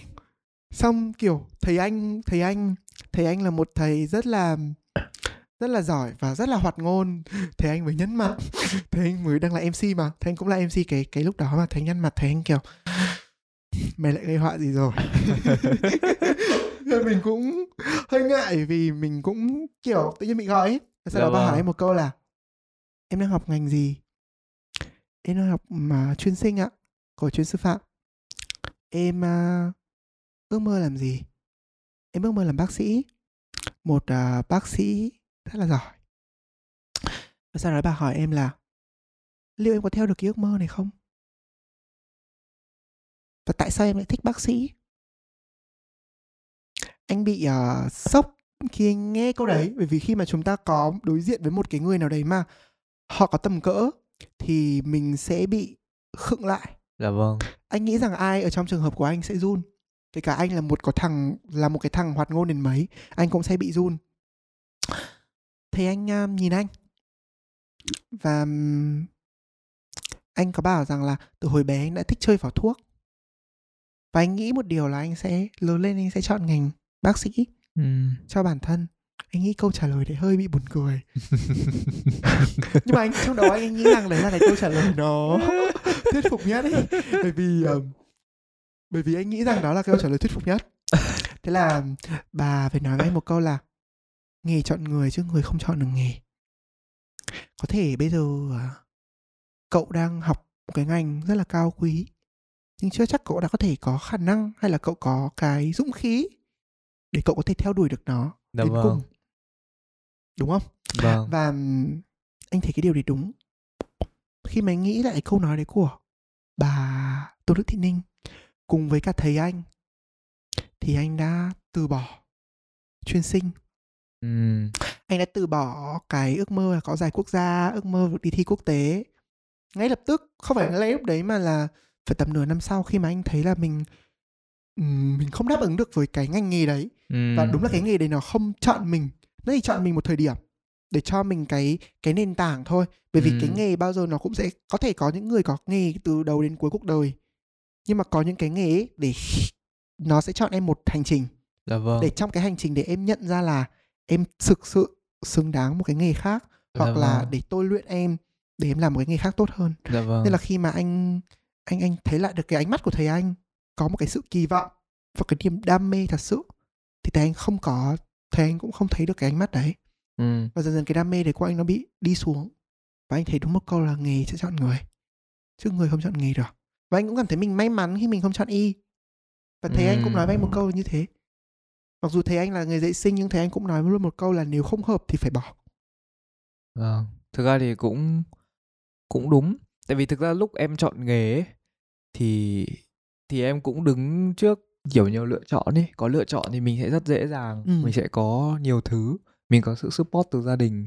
xong kiểu thầy anh thầy anh thầy anh là một thầy rất là rất là giỏi và rất là hoạt ngôn. Thầy anh mới nhấn mặt. Thầy anh mới đang là mc mà. Thầy anh cũng là mc cái cái lúc đó mà thầy anh nhấn mặt thầy anh kiểu mày lại gây họa gì rồi? Mình cũng hơi ngại vì mình cũng kiểu tự nhiên bị gọi ấy. Sau đó bà hỏi em một câu là em đang học ngành gì? Em đang học mà chuyên sinh ạ của chuyên sư phạm. Em uh, ước mơ làm gì? Em ước mơ làm bác sĩ. Một uh, bác sĩ rất là giỏi. Và sau đó bà hỏi em là liệu em có theo được cái ước mơ này không? Và tại sao em lại thích bác sĩ? Anh bị uh, sốc khi anh nghe câu đấy. Bởi vì khi mà chúng ta có đối diện với một cái người nào đấy mà họ có tầm cỡ thì mình sẽ bị khựng lại. Dạ vâng. Anh nghĩ rằng ai ở trong trường hợp của anh sẽ run kể cả anh là một có thằng là một cái thằng hoạt ngôn đến mấy anh cũng sẽ bị run. Thì anh uh, nhìn anh. Và um, anh có bảo rằng là từ hồi bé anh đã thích chơi vào thuốc. Và anh nghĩ một điều là anh sẽ lớn lên anh sẽ chọn ngành bác sĩ ừ. cho bản thân. Anh nghĩ câu trả lời đấy hơi bị buồn cười. Nhưng mà anh trong đó anh nghĩ rằng đấy là cái câu trả lời nó thuyết phục nhất ấy. Bởi vì um, bởi vì anh nghĩ rằng đó là câu trả lời thuyết phục nhất. Thế là bà phải nói với anh một câu là nghề chọn người chứ người không chọn được nghề. Có thể bây giờ à, cậu đang học một cái ngành rất là cao quý nhưng chưa chắc cậu đã có thể có khả năng hay là cậu có cái dũng khí để cậu có thể theo đuổi được nó Dạ đến vâng. cùng đúng không? Vâng. Và anh thấy cái điều đấy đúng. Khi mà anh nghĩ lại câu nói đấy của bà Tô Đức Thị Ninh cùng với cả thầy anh thì anh đã từ bỏ chuyên sinh ừ. anh đã từ bỏ cái ước mơ là có giải quốc gia ước mơ được đi thi quốc tế ngay lập tức không phải ngay lúc đấy mà là phải tầm nửa năm sau khi mà anh thấy là mình mình không đáp ứng được với cái ngành nghề đấy Ừ. và đúng là cái nghề đấy nó không chọn mình nó chỉ chọn mình một thời điểm để cho mình cái cái nền tảng thôi bởi vì cái Ừ. nghề bao giờ nó cũng sẽ có thể có những người có nghề từ đầu đến cuối cuộc đời nhưng mà có những cái nghề ấy để nó sẽ chọn em một hành trình. Dạ vâng. Để trong cái hành trình để em nhận ra là em thực sự xứng đáng một cái nghề khác Dạ hoặc là vâng. để tôi luyện em để em làm một cái nghề khác tốt hơn. Dạ vâng. Nên là khi mà anh anh anh thấy lại được cái ánh mắt của thầy anh có một cái sự kỳ vọng và cái niềm đam mê thật sự thì thầy anh không có thầy anh cũng không thấy được cái ánh mắt đấy. Ừ. và dần dần cái đam mê đấy của anh nó bị đi xuống. Và anh thấy đúng một câu là nghề sẽ chọn người chứ người không chọn nghề được và anh cũng cảm thấy mình may mắn khi mình không chọn y và thầy anh cũng nói với anh một câu như thế mặc dù thầy anh là người dạy sinh nhưng thầy anh cũng nói luôn một câu là nếu không hợp thì phải bỏ Vâng, thực ra thì cũng cũng đúng. Tại vì thực ra lúc em chọn nghề ấy, thì thì em cũng đứng trước kiểu nhiều lựa chọn ấy. Có lựa chọn thì mình sẽ rất dễ dàng, Ừ. mình sẽ có nhiều thứ, mình có sự support từ gia đình.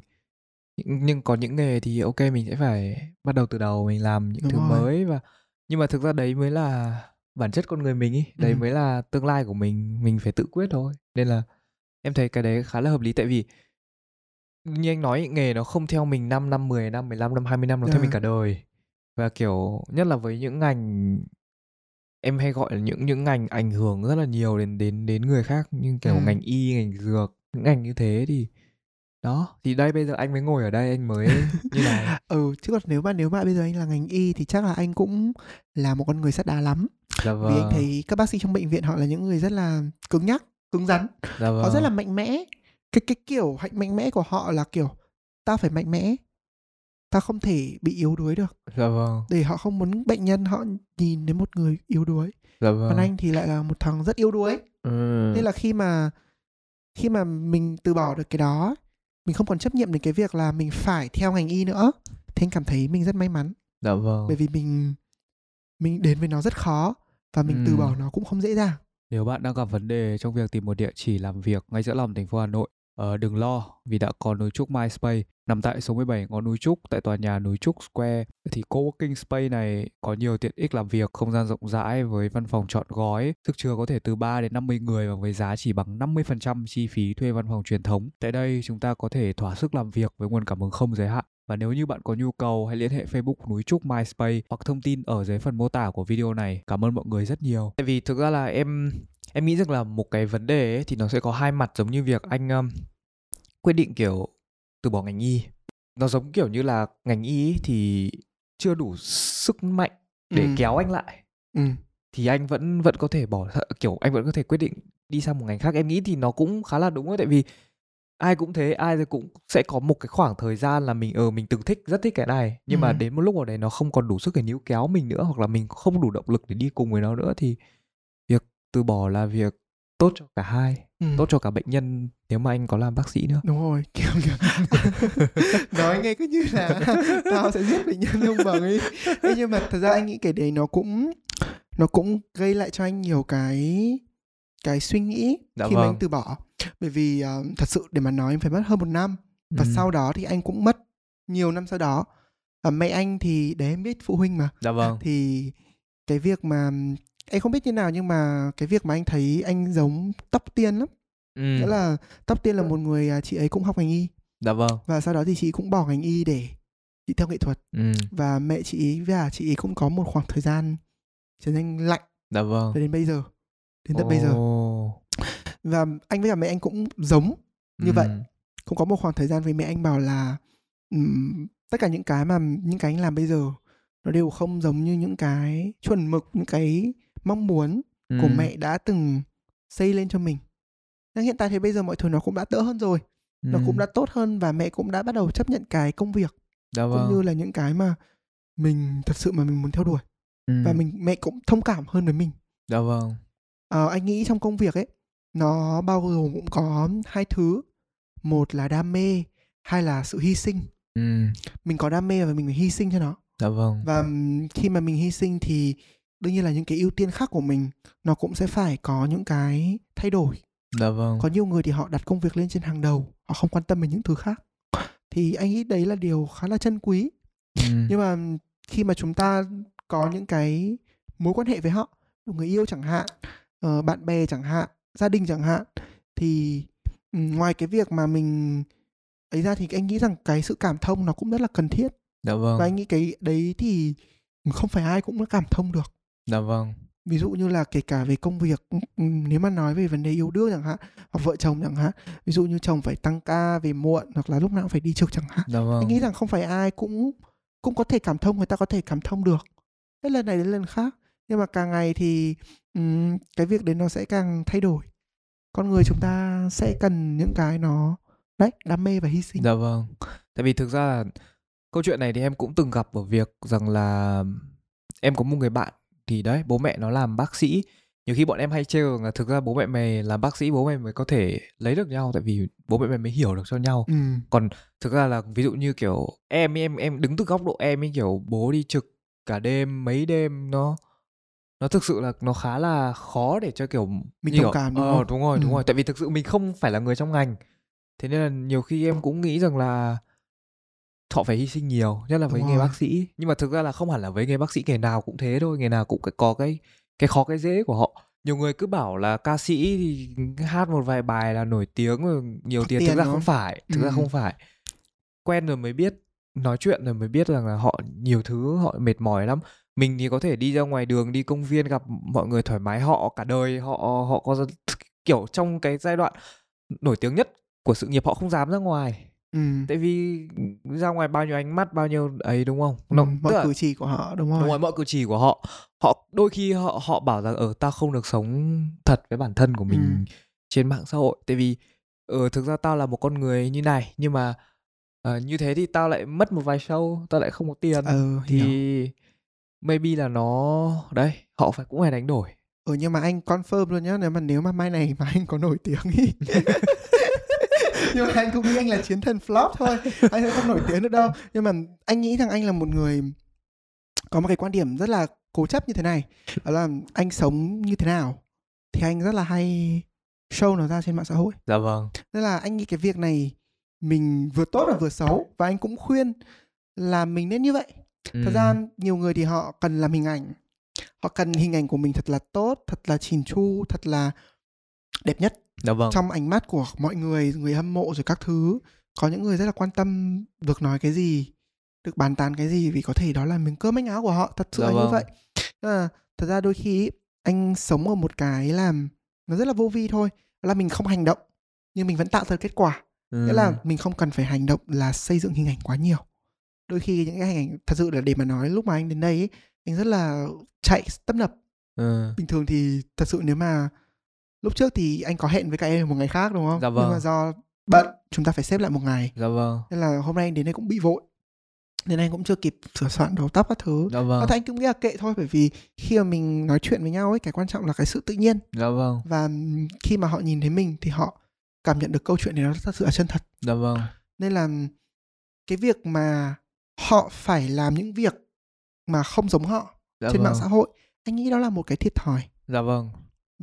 Nhưng, nhưng có những nghề thì ok mình sẽ phải bắt đầu từ đầu mình làm những Đúng thứ rồi. mới và nhưng mà thực ra đấy mới là bản chất con người mình ý, đấy Ừ. mới là tương lai của mình, mình phải tự quyết thôi. Nên là em thấy cái đấy khá là hợp lý tại vì như anh nói nghề nó không theo mình 5 năm, 10 năm, 15 năm, 20 năm nó theo mình Ờ. cả đời. Và kiểu nhất là với những ngành em hay gọi là những những ngành ảnh hưởng rất là nhiều đến đến đến người khác như kiểu Ừ. ngành y, ngành dược, những ngành như thế thì đó, thì đây bây giờ anh mới ngồi ở đây anh mới như này. ừ chứ còn nếu mà nếu mà bây giờ anh là ngành y thì chắc là anh cũng là một con người sắt đá lắm Dạ vì anh vâng. thấy các bác sĩ trong bệnh viện họ là những người rất là cứng nhắc cứng rắn Dạ họ rất là vâng. mạnh mẽ cái cái kiểu hạnh mạnh mẽ của họ là kiểu tao phải mạnh mẽ tao không thể bị yếu đuối được dạ vâng để họ không muốn bệnh nhân họ nhìn đến một người yếu đuối dạ vâng còn anh thì lại là một thằng rất yếu đuối ừ. nên là khi mà khi mà mình từ bỏ được cái đó mình không còn chấp nhận đến cái việc là mình phải theo ngành y nữa. Thì anh cảm thấy mình rất may mắn. Dạ vâng. Bởi vì mình mình đến với nó rất khó và mình ừ. từ bỏ nó cũng không dễ dàng. Nếu bạn đang gặp vấn đề trong việc tìm một địa chỉ làm việc ngay giữa lòng thành phố Hà Nội Ờ, đừng lo vì đã có núi trúc MySpace nằm tại số 17 ngõ núi trúc tại tòa nhà núi trúc Square thì coworking space này có nhiều tiện ích làm việc, không gian rộng rãi với văn phòng chọn gói, sức chứa có thể từ 3 đến 50 người và với giá chỉ bằng 50% chi phí thuê văn phòng truyền thống. Tại đây chúng ta có thể thỏa sức làm việc với nguồn cảm hứng không giới hạn. Và nếu như bạn có nhu cầu hãy liên hệ Facebook núi trúc MySpace hoặc thông tin ở dưới phần mô tả của video này. Cảm ơn mọi người rất nhiều. Tại vì thực ra là em em nghĩ rằng là một cái vấn đề ấy, thì nó sẽ có hai mặt giống như việc anh um, quyết định kiểu từ bỏ ngành y nó giống kiểu như là ngành y thì chưa đủ sức mạnh để ừ. kéo anh lại ừ. thì anh vẫn vẫn có thể bỏ kiểu anh vẫn có thể quyết định đi sang một ngành khác em nghĩ thì nó cũng khá là đúng ấy tại vì ai cũng thế ai cũng sẽ có một cái khoảng thời gian là mình ờ, mình từng thích rất thích cái này nhưng ừ. mà đến một lúc nào đấy nó không còn đủ sức để níu kéo mình nữa hoặc là mình không đủ động lực để đi cùng với nó nữa thì từ bỏ là việc tốt cho cả hai ừ. tốt cho cả bệnh nhân nếu mà anh có làm bác sĩ nữa đúng rồi kiểu nói nghe cứ như là tao sẽ giết bệnh nhân không bằng ấy Ê, nhưng mà thật ra anh nghĩ cái đấy nó cũng nó cũng gây lại cho anh nhiều cái cái suy nghĩ dạ khi vâng. mà anh từ bỏ bởi vì uh, thật sự để mà nói phải mất hơn một năm và ừ. sau đó thì anh cũng mất nhiều năm sau đó và mẹ anh thì để em biết phụ huynh mà dạ vâng thì cái việc mà em không biết như nào nhưng mà cái việc mà anh thấy anh giống tóc tiên lắm ừ. nghĩa là tóc tiên là một người à, chị ấy cũng học ngành y dạ vâng và sau đó thì chị cũng bỏ ngành y để đi theo nghệ thuật ừ. và mẹ chị ấy và chị ấy cũng có một khoảng thời gian trở nên lạnh dạ vâng đến bây giờ đến tận oh. bây giờ và anh với cả mẹ anh cũng giống như ừ. vậy cũng có một khoảng thời gian với mẹ anh bảo là um, tất cả những cái mà những cái anh làm bây giờ nó đều không giống như những cái chuẩn mực những cái mong muốn ừ. của mẹ đã từng xây lên cho mình nhưng hiện tại thì bây giờ mọi thứ nó cũng đã đỡ hơn rồi ừ. nó cũng đã tốt hơn và mẹ cũng đã bắt đầu chấp nhận cái công việc Đã vâng. cũng như là những cái mà mình thật sự mà mình muốn theo đuổi ừ. và mình mẹ cũng thông cảm hơn với mình Dạ vâng. À, anh nghĩ trong công việc ấy nó bao gồm cũng có hai thứ một là đam mê hai là sự hy sinh ừ. mình có đam mê và mình phải hy sinh cho nó dạ vâng và khi mà mình hy sinh thì đương nhiên là những cái ưu tiên khác của mình nó cũng sẽ phải có những cái thay đổi. Dạ vâng. Có nhiều người thì họ đặt công việc lên trên hàng đầu họ không quan tâm đến những thứ khác. Thì anh nghĩ đấy là điều khá là chân quý. Ừ. nhưng mà khi mà chúng ta có những cái mối quan hệ với họ người yêu chẳng hạn uh, bạn bè chẳng hạn gia đình chẳng hạn thì um, ngoài cái việc mà mình ấy ra thì anh nghĩ rằng cái sự cảm thông nó cũng rất là cần thiết. Dạ vâng. Và anh nghĩ cái đấy thì không phải ai cũng cảm thông được dạ vâng. Ví dụ như là kể cả về công việc nếu mà nói về vấn đề yêu đương chẳng hạn hoặc vợ chồng chẳng hạn ví dụ như chồng phải tăng ca về muộn hoặc là lúc nào cũng phải đi trực chẳng hạn dạ vâng. anh nghĩ rằng không phải ai cũng cũng có thể cảm thông người ta có thể cảm thông được. Hết lần này đến lần khác nhưng mà càng ngày thì um, cái việc đấy nó sẽ càng thay đổi. Con người chúng ta sẽ cần những cái nó đấy đam mê và hy sinh. Dạ vâng. Tại vì thực ra là câu chuyện này thì em cũng từng gặp ở việc rằng là em có một người bạn thì đấy bố mẹ nó làm bác sĩ nhiều khi bọn em hay trêu là thực ra bố mẹ mày làm bác sĩ bố mẹ mới có thể lấy được nhau tại vì bố mẹ mày mới hiểu được cho nhau ừ. còn thực ra là ví dụ như kiểu em em em đứng từ góc độ em ấy kiểu bố đi trực cả đêm mấy đêm nó nó thực sự là nó khá là khó để cho kiểu mình đồng cảm đúng ờ, không? đúng rồi đúng ừ. rồi tại vì thực sự mình không phải là người trong ngành thế nên là nhiều khi em cũng nghĩ rằng là họ phải hy sinh nhiều nhất là với nghề bác sĩ. Nhưng mà thực ra là không hẳn là với nghề bác sĩ nghề nào cũng thế thôi nghề nào cũng có cái cái khó cái dễ của họ. Nhiều người cứ bảo là ca sĩ thì hát một vài bài là nổi tiếng rồi nhiều tiền, tiền. Thực ra không phải thực ừ. ra không phải. Quen rồi mới biết nói chuyện rồi mới biết rằng là họ nhiều thứ họ mệt mỏi lắm. Mình thì có thể đi ra ngoài đường đi công viên gặp mọi người thoải mái họ cả đời họ họ có kiểu trong cái giai đoạn nổi tiếng nhất của sự nghiệp họ không dám ra ngoài ừ. tại vì ra ngoài bao nhiêu ánh mắt bao nhiêu ấy đúng không? Ừ, mọi cử chỉ của họ đúng không đúng rồi. mọi cử chỉ của họ. Họ đôi khi họ họ bảo rằng ở ờ, ta không được sống thật với bản thân của mình ừ. trên mạng xã hội. Tại vì ở ờ, thực ra tao là một con người như này nhưng mà à, như thế thì tao lại mất một vài show tao lại không có tiền. Ừ, thì hiểu. maybe là nó đấy họ phải cũng phải đánh đổi. Ừ nhưng mà anh confirm luôn nhá nếu mà nếu mà mai này mà anh có nổi tiếng ý nhưng mà anh cũng nghĩ anh là chiến thần flop thôi. Anh sẽ không nổi tiếng được đâu. Nhưng mà anh nghĩ rằng anh là một người có một cái quan điểm rất là cố chấp như thế này. Đó là anh sống như thế nào thì anh rất là hay show nó ra trên mạng xã hội. Dạ vâng. Nên là anh nghĩ cái việc này mình vừa tốt và vừa xấu và anh cũng khuyên là mình nên như vậy. Thật ừ. ra nhiều người thì họ cần làm hình ảnh. Họ cần hình ảnh của mình thật là tốt thật là chỉn chu thật là đẹp nhất dạ vâng trong ánh mắt của mọi người người hâm mộ rồi các thứ có những người rất là quan tâm được nói cái gì được bàn tán cái gì vì có thể đó là miếng cơm manh áo của họ thật sự Dạ là như vâng. vậy à, thật ra đôi khi anh sống ở một cái làm nó rất là vô vi thôi là mình không hành động nhưng mình vẫn tạo ra kết quả ừ. nghĩa là mình không cần phải hành động là xây dựng hình ảnh quá nhiều đôi khi những cái hình ảnh thật sự là để mà nói lúc mà anh đến đây ấy, anh rất là chạy tấp nập ừ. bình thường thì thật sự nếu mà lúc trước thì anh có hẹn với các em một ngày khác đúng không? Dạ nhưng vâng. mà do bận chúng ta phải xếp lại một ngày. Dạ vâng. Nên là hôm nay anh đến đây cũng bị vội. Nên anh cũng chưa kịp sửa soạn đầu tóc các thứ. Dạ và vâng anh cũng nghĩ là kệ thôi bởi vì khi mà mình nói chuyện với nhau ấy cái quan trọng là cái sự tự nhiên. Dạ vâng. Và khi mà họ nhìn thấy mình thì họ cảm nhận được câu chuyện này nó thật sự là chân thật. Dạ vâng. Nên là cái việc mà họ phải làm những việc mà không giống họ dạ trên mạng vâng. xã hội anh nghĩ đó là một cái thiệt thòi. Dạ vâng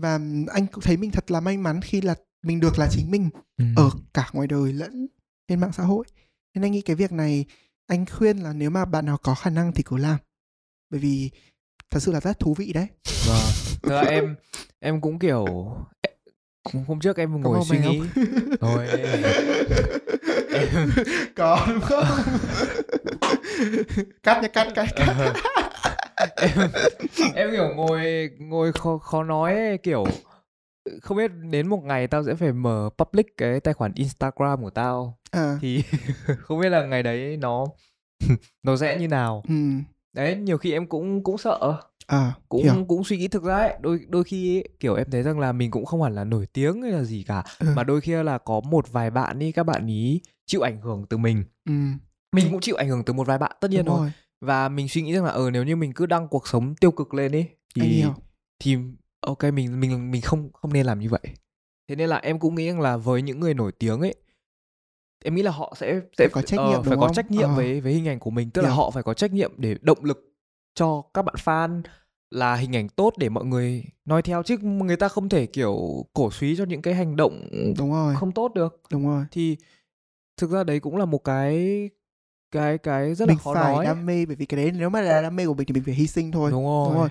và anh cũng thấy mình thật là may mắn khi là mình được là chính mình ừ. ở cả ngoài đời lẫn trên mạng xã hội. Nên anh nghĩ cái việc này anh khuyên là nếu mà bạn nào có khả năng thì cứ làm. Bởi vì thật sự là rất thú vị đấy. Vâng. Ra em em cũng kiểu hôm trước em ngồi suy nghĩ. thôi em có đúng không? Cắt nha cắt cắt cắt em em kiểu ngồi ngồi khó khó nói ấy, kiểu không biết đến một ngày tao sẽ phải mở public cái tài khoản Instagram của tao. À. Thì không biết là ngày đấy nó nó sẽ như nào. Ừ. Đấy nhiều khi em cũng cũng sợ. À cũng hiểu. cũng suy nghĩ thực ra ấy, đôi đôi khi ấy, kiểu em thấy rằng là mình cũng không hẳn là nổi tiếng hay là gì cả Ừ. mà đôi khi là có một vài bạn đi các bạn ý chịu ảnh hưởng từ mình. Ừ. Mình cũng chịu ảnh hưởng từ một vài bạn tất nhiên đúng rồi rồi và mình suy nghĩ rằng là ờ nếu như mình cứ đăng cuộc sống tiêu cực lên ấy thì thì ok mình mình mình không không nên làm như vậy thế nên là em cũng nghĩ rằng là với những người nổi tiếng ấy em nghĩ là họ sẽ sẽ Phải có trách ờ, nhiệm, phải đúng có không? trách nhiệm Ờ. với với hình ảnh của mình tức là Hiểu. họ phải có trách nhiệm để động lực cho các bạn fan là hình ảnh tốt để mọi người noi theo chứ người ta không thể kiểu cổ suý cho những cái hành động đúng rồi không tốt được đúng rồi thì thực ra đấy cũng là một cái cái cái rất là mình khó phải nói. đam mê bởi vì cái đấy nếu mà là đam mê của mình thì mình phải hy sinh thôi. Đúng rồi, đúng rồi.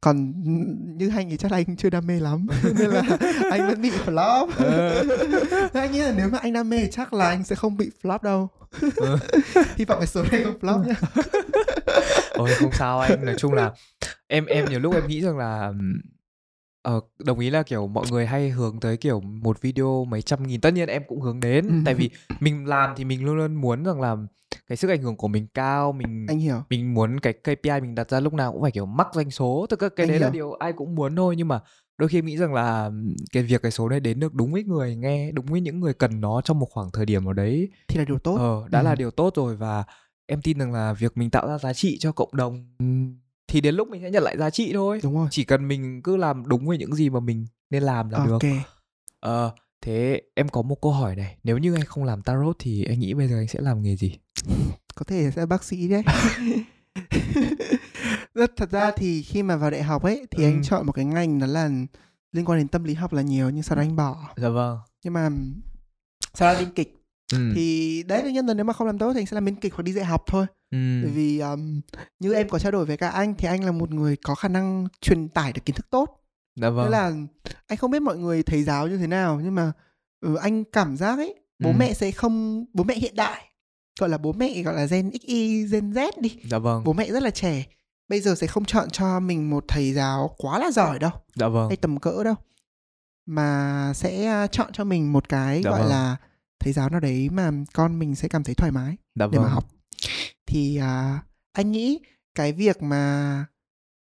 còn như anh thì chắc là anh chưa đam mê lắm. Nên là anh vẫn bị flop. Ờ. anh nghĩ là nếu mà anh đam mê thì chắc là anh sẽ không bị flop đâu. Ừ. hy vọng cái số này không flop nhá. Ôi không sao anh. Nói chung là em em nhiều lúc em nghĩ rằng là ờ, đồng ý là kiểu mọi người hay hướng tới kiểu một video mấy trăm nghìn tất nhiên em cũng hướng đến Ừ. tại vì mình làm thì mình luôn luôn muốn rằng là cái sức ảnh hưởng của mình cao mình anh hiểu mình muốn cái KPI mình đặt ra lúc nào cũng phải kiểu mắc doanh số thực ra cái Anh đấy là hiểu. điều ai cũng muốn thôi nhưng mà đôi khi em nghĩ rằng là ừm, cái việc cái số này đến được đúng với người nghe đúng với những người cần nó trong một khoảng thời điểm nào đấy thì là điều tốt ờ đã là Ừ. điều tốt rồi và em tin rằng là việc mình tạo ra giá trị cho cộng đồng ừm, thì đến lúc mình sẽ nhận lại giá trị thôi. Đúng rồi. Chỉ cần mình cứ làm đúng với những gì mà mình nên làm là được. Ok. Ờ thế em có một câu hỏi này. Nếu như anh không làm tarot thì anh nghĩ bây giờ anh sẽ làm nghề gì? Có thể sẽ bác sĩ đấy rất thật ra thì khi mà vào đại học ấy thì Ừ. anh chọn một cái ngành đó là liên quan đến tâm lý học là nhiều nhưng sau đó anh bỏ. Dạ vâng. Nhưng mà sau đó biên kịch. Ừ. thì đấy đương nhiên là nếu mà không làm tốt thì anh sẽ làm biên kịch hoặc đi dạy học thôi ừ. bởi vì um, như em có trao đổi với cả anh thì anh là một người có khả năng truyền tải được kiến thức tốt. Dạ vâng. Nên là anh không biết mọi người thầy giáo như thế nào nhưng mà ừ, anh cảm giác ấy bố Ừ. mẹ sẽ không bố mẹ hiện đại gọi là bố mẹ gọi là gen XY gen Z đi. Dạ vâng. Bố mẹ rất là trẻ bây giờ sẽ không chọn cho mình một thầy giáo quá là giỏi đâu dạ vâng. hay tầm cỡ đâu mà sẽ chọn cho mình một cái Dạ gọi vâng. là thầy giáo nào đấy mà con mình sẽ cảm thấy thoải mái dạ để vâng. mà học thì à, anh nghĩ cái việc mà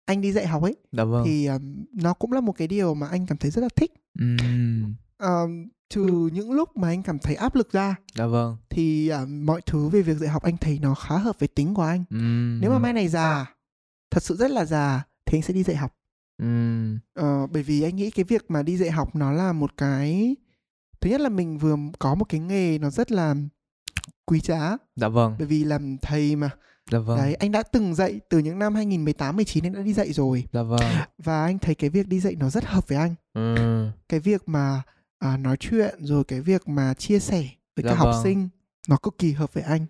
anh đi dạy học ấy dạ vâng. thì um, nó cũng là một cái điều mà anh cảm thấy rất là thích. Ừm, um, trừ những lúc mà anh cảm thấy áp lực ra dạ vâng. thì uh, mọi thứ về việc dạy học anh thấy nó khá hợp với tính của anh. Uhm. nếu mà mai này già thật sự rất là già thì anh sẽ đi dạy học. Uhm. uh, bởi vì anh nghĩ cái việc mà đi dạy học nó là một cái thứ nhất là mình vừa có một cái nghề nó rất là quý giá dạ vâng bởi vì làm thầy mà Dạ vâng. Đấy, anh đã từng dạy từ những năm 2018 19 anh đã đi dạy rồi. Dạ vâng. Và anh thấy cái việc đi dạy nó rất hợp với anh. Ừ. Cái việc mà à, nói chuyện rồi cái việc mà chia sẻ với dạ các vâng. học sinh nó cực kỳ hợp với anh.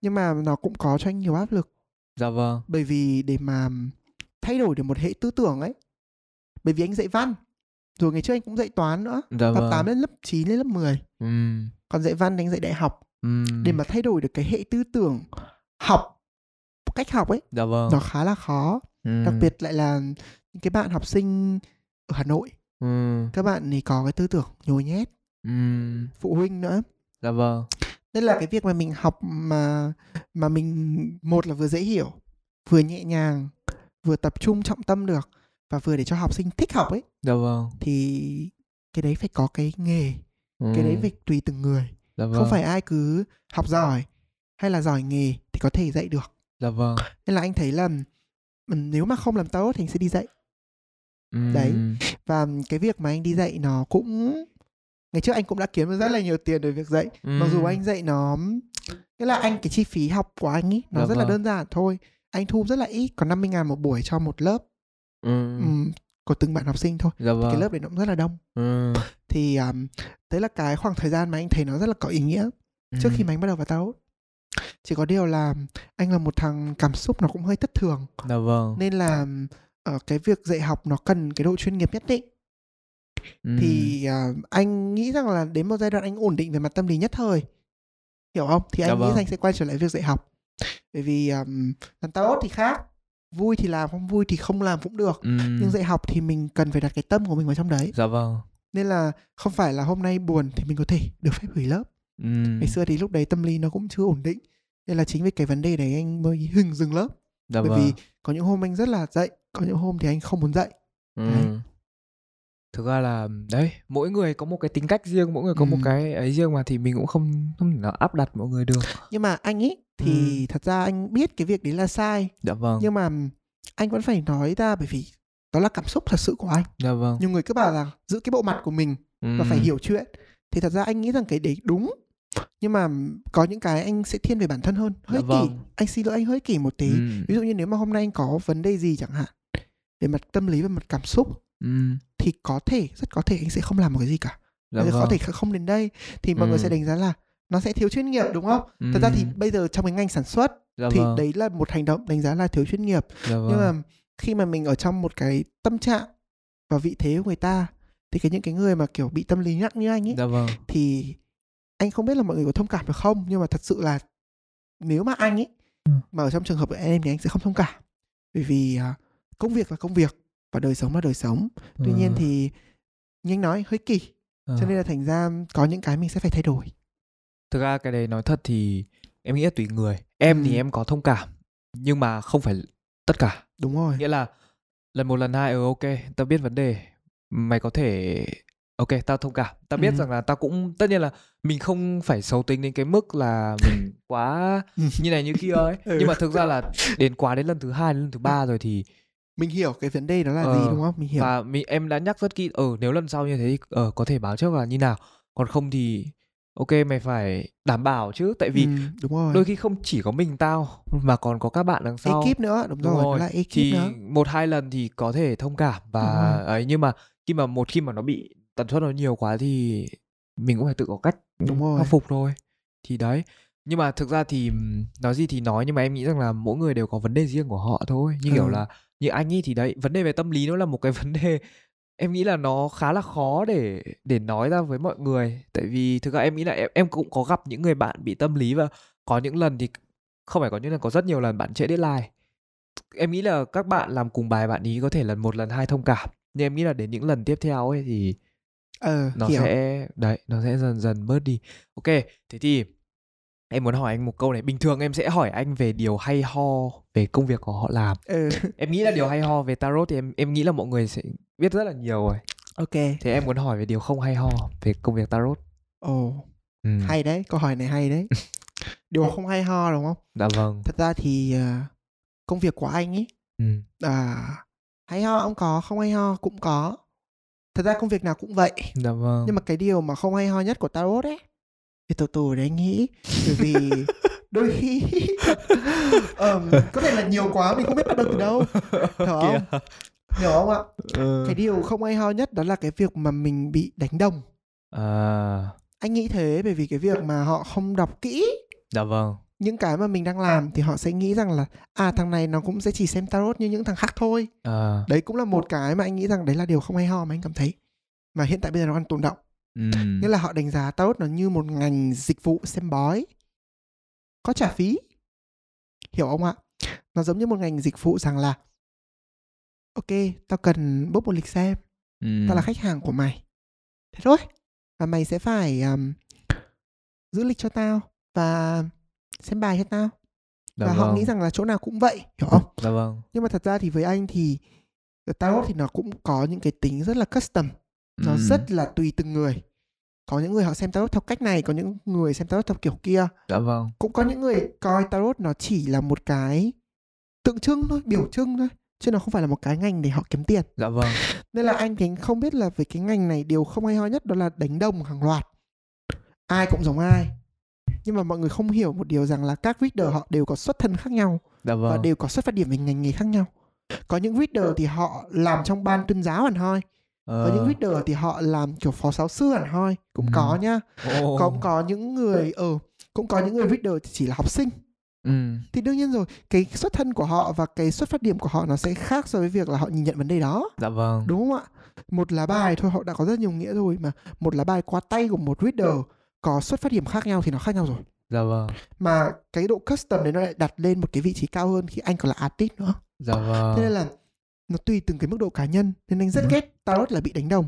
Nhưng mà nó cũng có cho anh nhiều áp lực. Dạ vâng. Bởi vì để mà thay đổi được một hệ tư tưởng ấy. Bởi vì anh dạy văn. Rồi ngày trước anh cũng dạy toán nữa. Dạ lớp vâng. 8 đến lớp 9 đến lớp 10. Ừ. Còn dạy văn anh dạy đại học. Để mà thay đổi được cái hệ tư tưởng học cách học ấy dạ vâng. nó khá là khó ừ. đặc biệt lại là những cái bạn học sinh ở Hà Nội ừ. các bạn thì có cái tư tưởng nhồi nhét ừ. phụ huynh nữa dạ vâng nên là cái việc mà mình học mà mà mình một là vừa dễ hiểu vừa nhẹ nhàng vừa tập trung trọng tâm được và vừa để cho học sinh thích học ấy dạ vâng thì cái đấy phải có cái nghề ừ. cái đấy phải tùy từng người dạ vâng. không phải ai cứ học giỏi hay là giỏi nghề thì có thể dạy được dạ vâng nên là anh thấy là nếu mà không làm tốt thì anh sẽ đi dạy ừ. đấy và cái việc mà anh đi dạy nó cũng ngày trước anh cũng đã kiếm được rất là nhiều tiền từ việc dạy ừ. mặc dù anh dạy nó nghĩa là anh cái chi phí học của anh ý nó Dạ rất là vâng. đơn giản thôi anh thu rất là ít còn 50 ngàn một buổi cho một lớp ừ. ừm, của từng bạn học sinh thôi. Dạ vâng. cái lớp đấy nó cũng rất là đông. Ừ. thì um, đấy là cái khoảng thời gian mà anh thấy nó rất là có ý nghĩa trước khi mà anh bắt đầu vào tarot chỉ có điều là anh là một thằng cảm xúc nó cũng hơi thất thường. Dạ vâng. Nên là ở cái việc dạy học nó cần cái độ chuyên nghiệp nhất định. Ừ. thì uh, anh nghĩ rằng là đến một giai đoạn anh ổn định về mặt tâm lý nhất thời. Hiểu không? Thì Dạ anh nghĩ vâng. rằng anh sẽ quay trở lại việc dạy học. Bởi vì um, làm tarot thì khác vui thì làm không vui thì không làm cũng được ừ. nhưng dạy học thì mình cần phải đặt cái tâm của mình vào trong đấy dạ vâng nên là không phải là hôm nay buồn thì mình có thể được phép hủy lớp ừ. ngày xưa thì lúc đấy tâm lý nó cũng chưa ổn định nên là chính vì cái vấn đề đấy anh mới hừng dừng lớp dạ bởi vâng. vì có những hôm anh rất là dạy có những hôm thì anh không muốn dạy ừ. đấy. thực ra là đấy mỗi người có một cái tính cách riêng mỗi người có một Ừ. cái ấy riêng mà thì mình cũng không không thể nào áp đặt mọi người được nhưng mà anh ấy thì thật ra anh biết cái việc đấy là sai. Dạ vâng. Nhưng mà anh vẫn phải nói ra bởi vì đó là cảm xúc thật sự của anh. Dạ vâng. Nhiều người cứ bảo là giữ cái bộ mặt của mình và phải Ừ. hiểu chuyện. Thì thật ra anh nghĩ rằng cái đấy đúng. Nhưng mà có những cái anh sẽ thiên về bản thân hơn. Hơi Dạ vâng. anh xin lỗi anh hơi kỷ một tí. Ừ. ví dụ như nếu mà hôm nay anh có vấn đề gì chẳng hạn về mặt tâm lý về mặt cảm xúc Ừ. thì có thể rất có thể anh sẽ không làm một cái gì cả. Dạ vâng có thể không đến đây. Thì mọi người Ừ. sẽ đánh giá là nó sẽ thiếu chuyên nghiệp đúng không thật ra thì Ừ. bây giờ trong cái ngành sản xuất dạ thì vâng. đấy là một hành động đánh giá là thiếu chuyên nghiệp dạ vâng. nhưng mà khi mà mình ở trong một cái tâm trạng và vị thế của người ta thì cái những cái người mà kiểu bị tâm lý nặng như anh ấy dạ vâng thì anh không biết là mọi người có thông cảm được không nhưng mà thật sự là nếu mà anh ấy Ừ. mà ở trong trường hợp của em thì anh sẽ không thông cảm bởi vì à, công việc là công việc và đời sống là đời sống tuy nhiên Ừ. thì như anh nói hơi kỳ Ờ. cho nên là thành ra có những cái mình sẽ phải thay đổi thực ra cái đấy nói thật thì em nghĩ là tùy người. Em thì Ừ. em có thông cảm nhưng mà không phải tất cả. Đúng rồi. Nghĩa là lần một lần hai ừ ok tao biết vấn đề mày có thể ok tao thông cảm. Tao biết Ừ. rằng là tao cũng tất nhiên là mình không phải xấu tính đến cái mức là mình quá như này như kia ấy. Ừ. nhưng mà thực ra là đến quá đến lần thứ hai đến lần thứ ba rồi thì mình hiểu cái vấn đề đó là Ờ, gì đúng không? Mình hiểu. và mình em đã nhắc rất kỹ ờ nếu lần sau như thế thì ờ có thể báo trước là như nào. Còn không thì ok mày phải đảm bảo chứ tại vì ừ, đúng rồi đôi khi không chỉ có mình tao mà còn có các bạn đằng sau ekip nữa đúng, Đúng rồi, rồi. nó là ekip thì nữa một hai lần thì có thể thông cảm và rồi. ấy nhưng mà khi mà một khi mà nó bị tần suất nó nhiều quá thì mình cũng phải tự có cách Đúng rồi. khắc phục thôi thì đấy nhưng mà thực ra thì nói gì thì nói nhưng mà em nghĩ rằng là mỗi người đều có vấn đề riêng của họ thôi như kiểu Ừ. là như anh ấy thì đấy vấn đề về tâm lý nó là một cái vấn đề em nghĩ là nó khá là khó để để nói ra với mọi người. Tại vì thực ra em nghĩ là em, em cũng có gặp những người bạn bị tâm lý và có những lần thì không phải có những lần có rất nhiều lần bạn trễ deadline. Em nghĩ là các bạn làm cùng bài bạn ý có thể lần một lần hai thông cảm. Nhưng em nghĩ là đến những lần tiếp theo ấy thì ờ nó hiểu. sẽ đấy nó sẽ dần dần bớt đi. Ok thế thì em muốn hỏi anh một câu này. Bình thường em sẽ hỏi anh về điều hay ho về công việc của họ làm. Ừ. em nghĩ là điều hay ho về tarot thì em em nghĩ là mọi người sẽ biết rất là nhiều rồi ok Thế em muốn hỏi về điều không hay ho về công việc tarot. ồ Ừ. hay đấy câu hỏi này hay đấy điều không hay ho đúng không Dạ vâng. thật ra thì à, công việc của anh ấy Ừ. à, hay ho cũng có không hay ho cũng có thật ra công việc nào cũng vậy Dạ vâng. nhưng mà cái điều mà không hay ho nhất của tarot ấy thì từ từ đấy anh nghĩ bởi vì đôi khi ờm, có thể là nhiều quá mình không biết bắt đầu từ đâu hiểu không. Hiểu không ạ Ừ. cái điều không hay ho nhất đó là cái việc mà mình bị đánh đồng À. anh nghĩ thế bởi vì cái việc mà họ không đọc kỹ Dạ vâng. những cái mà mình đang làm thì họ sẽ nghĩ rằng là à thằng này nó cũng sẽ chỉ xem tarot như những thằng khác thôi À. đấy cũng là một cái mà anh nghĩ rằng đấy là điều không hay ho mà anh cảm thấy mà hiện tại bây giờ nó đang tồn động Ừ. nghĩa là họ đánh giá tarot nó như một ngành dịch vụ xem bói có trả phí hiểu không ạ nó giống như một ngành dịch vụ rằng là ok tao cần book một lịch xem Ừ. tao là khách hàng của mày thế thôi và mày sẽ phải um, giữ lịch cho tao và xem bài cho tao Dạ và họ vâng. nghĩ rằng là chỗ nào cũng vậy hiểu không Dạ vâng. nhưng mà thật ra thì với anh thì tarot thì nó cũng có những cái tính rất là custom nó Ừ. rất là tùy từng người có những người họ xem tarot theo cách này có những người xem tarot theo kiểu kia Dạ vâng. cũng có những người coi tarot nó chỉ là một cái tượng trưng thôi biểu trưng thôi chứ nó không phải là một cái ngành để họ kiếm tiền Dạ vâng. nên là anh thì không biết là về cái ngành này điều không hay ho nhất đó là đánh đồng hàng loạt ai cũng giống ai nhưng mà mọi người không hiểu một điều rằng là các reader họ đều có xuất thân khác nhau Dạ và vâng. đều có xuất phát điểm về ngành nghề khác nhau có những reader thì họ làm trong ban tuyên giáo hẳn hoi có những Ờ. reader thì họ làm kiểu phó giáo sư hẳn hoi cũng Ừ. có nhá Ồ. cũng có những người ở cũng có những người reader thì chỉ là học sinh Ừ. thì đương nhiên rồi cái xuất thân của họ và cái xuất phát điểm của họ nó sẽ khác so với việc là họ nhìn nhận vấn đề đó Dạ vâng. đúng không ạ một lá bài thôi họ đã có rất nhiều nghĩa rồi mà một lá bài qua tay của một reader có xuất phát điểm khác nhau thì nó khác nhau rồi Dạ vâng. mà cái độ custom đấy nó lại đặt lên một cái vị trí cao hơn khi anh còn là artist nữa Dạ vâng. thế nên là nó tùy từng cái mức độ cá nhân nên anh rất Ừ. ghét tarot là bị đánh đồng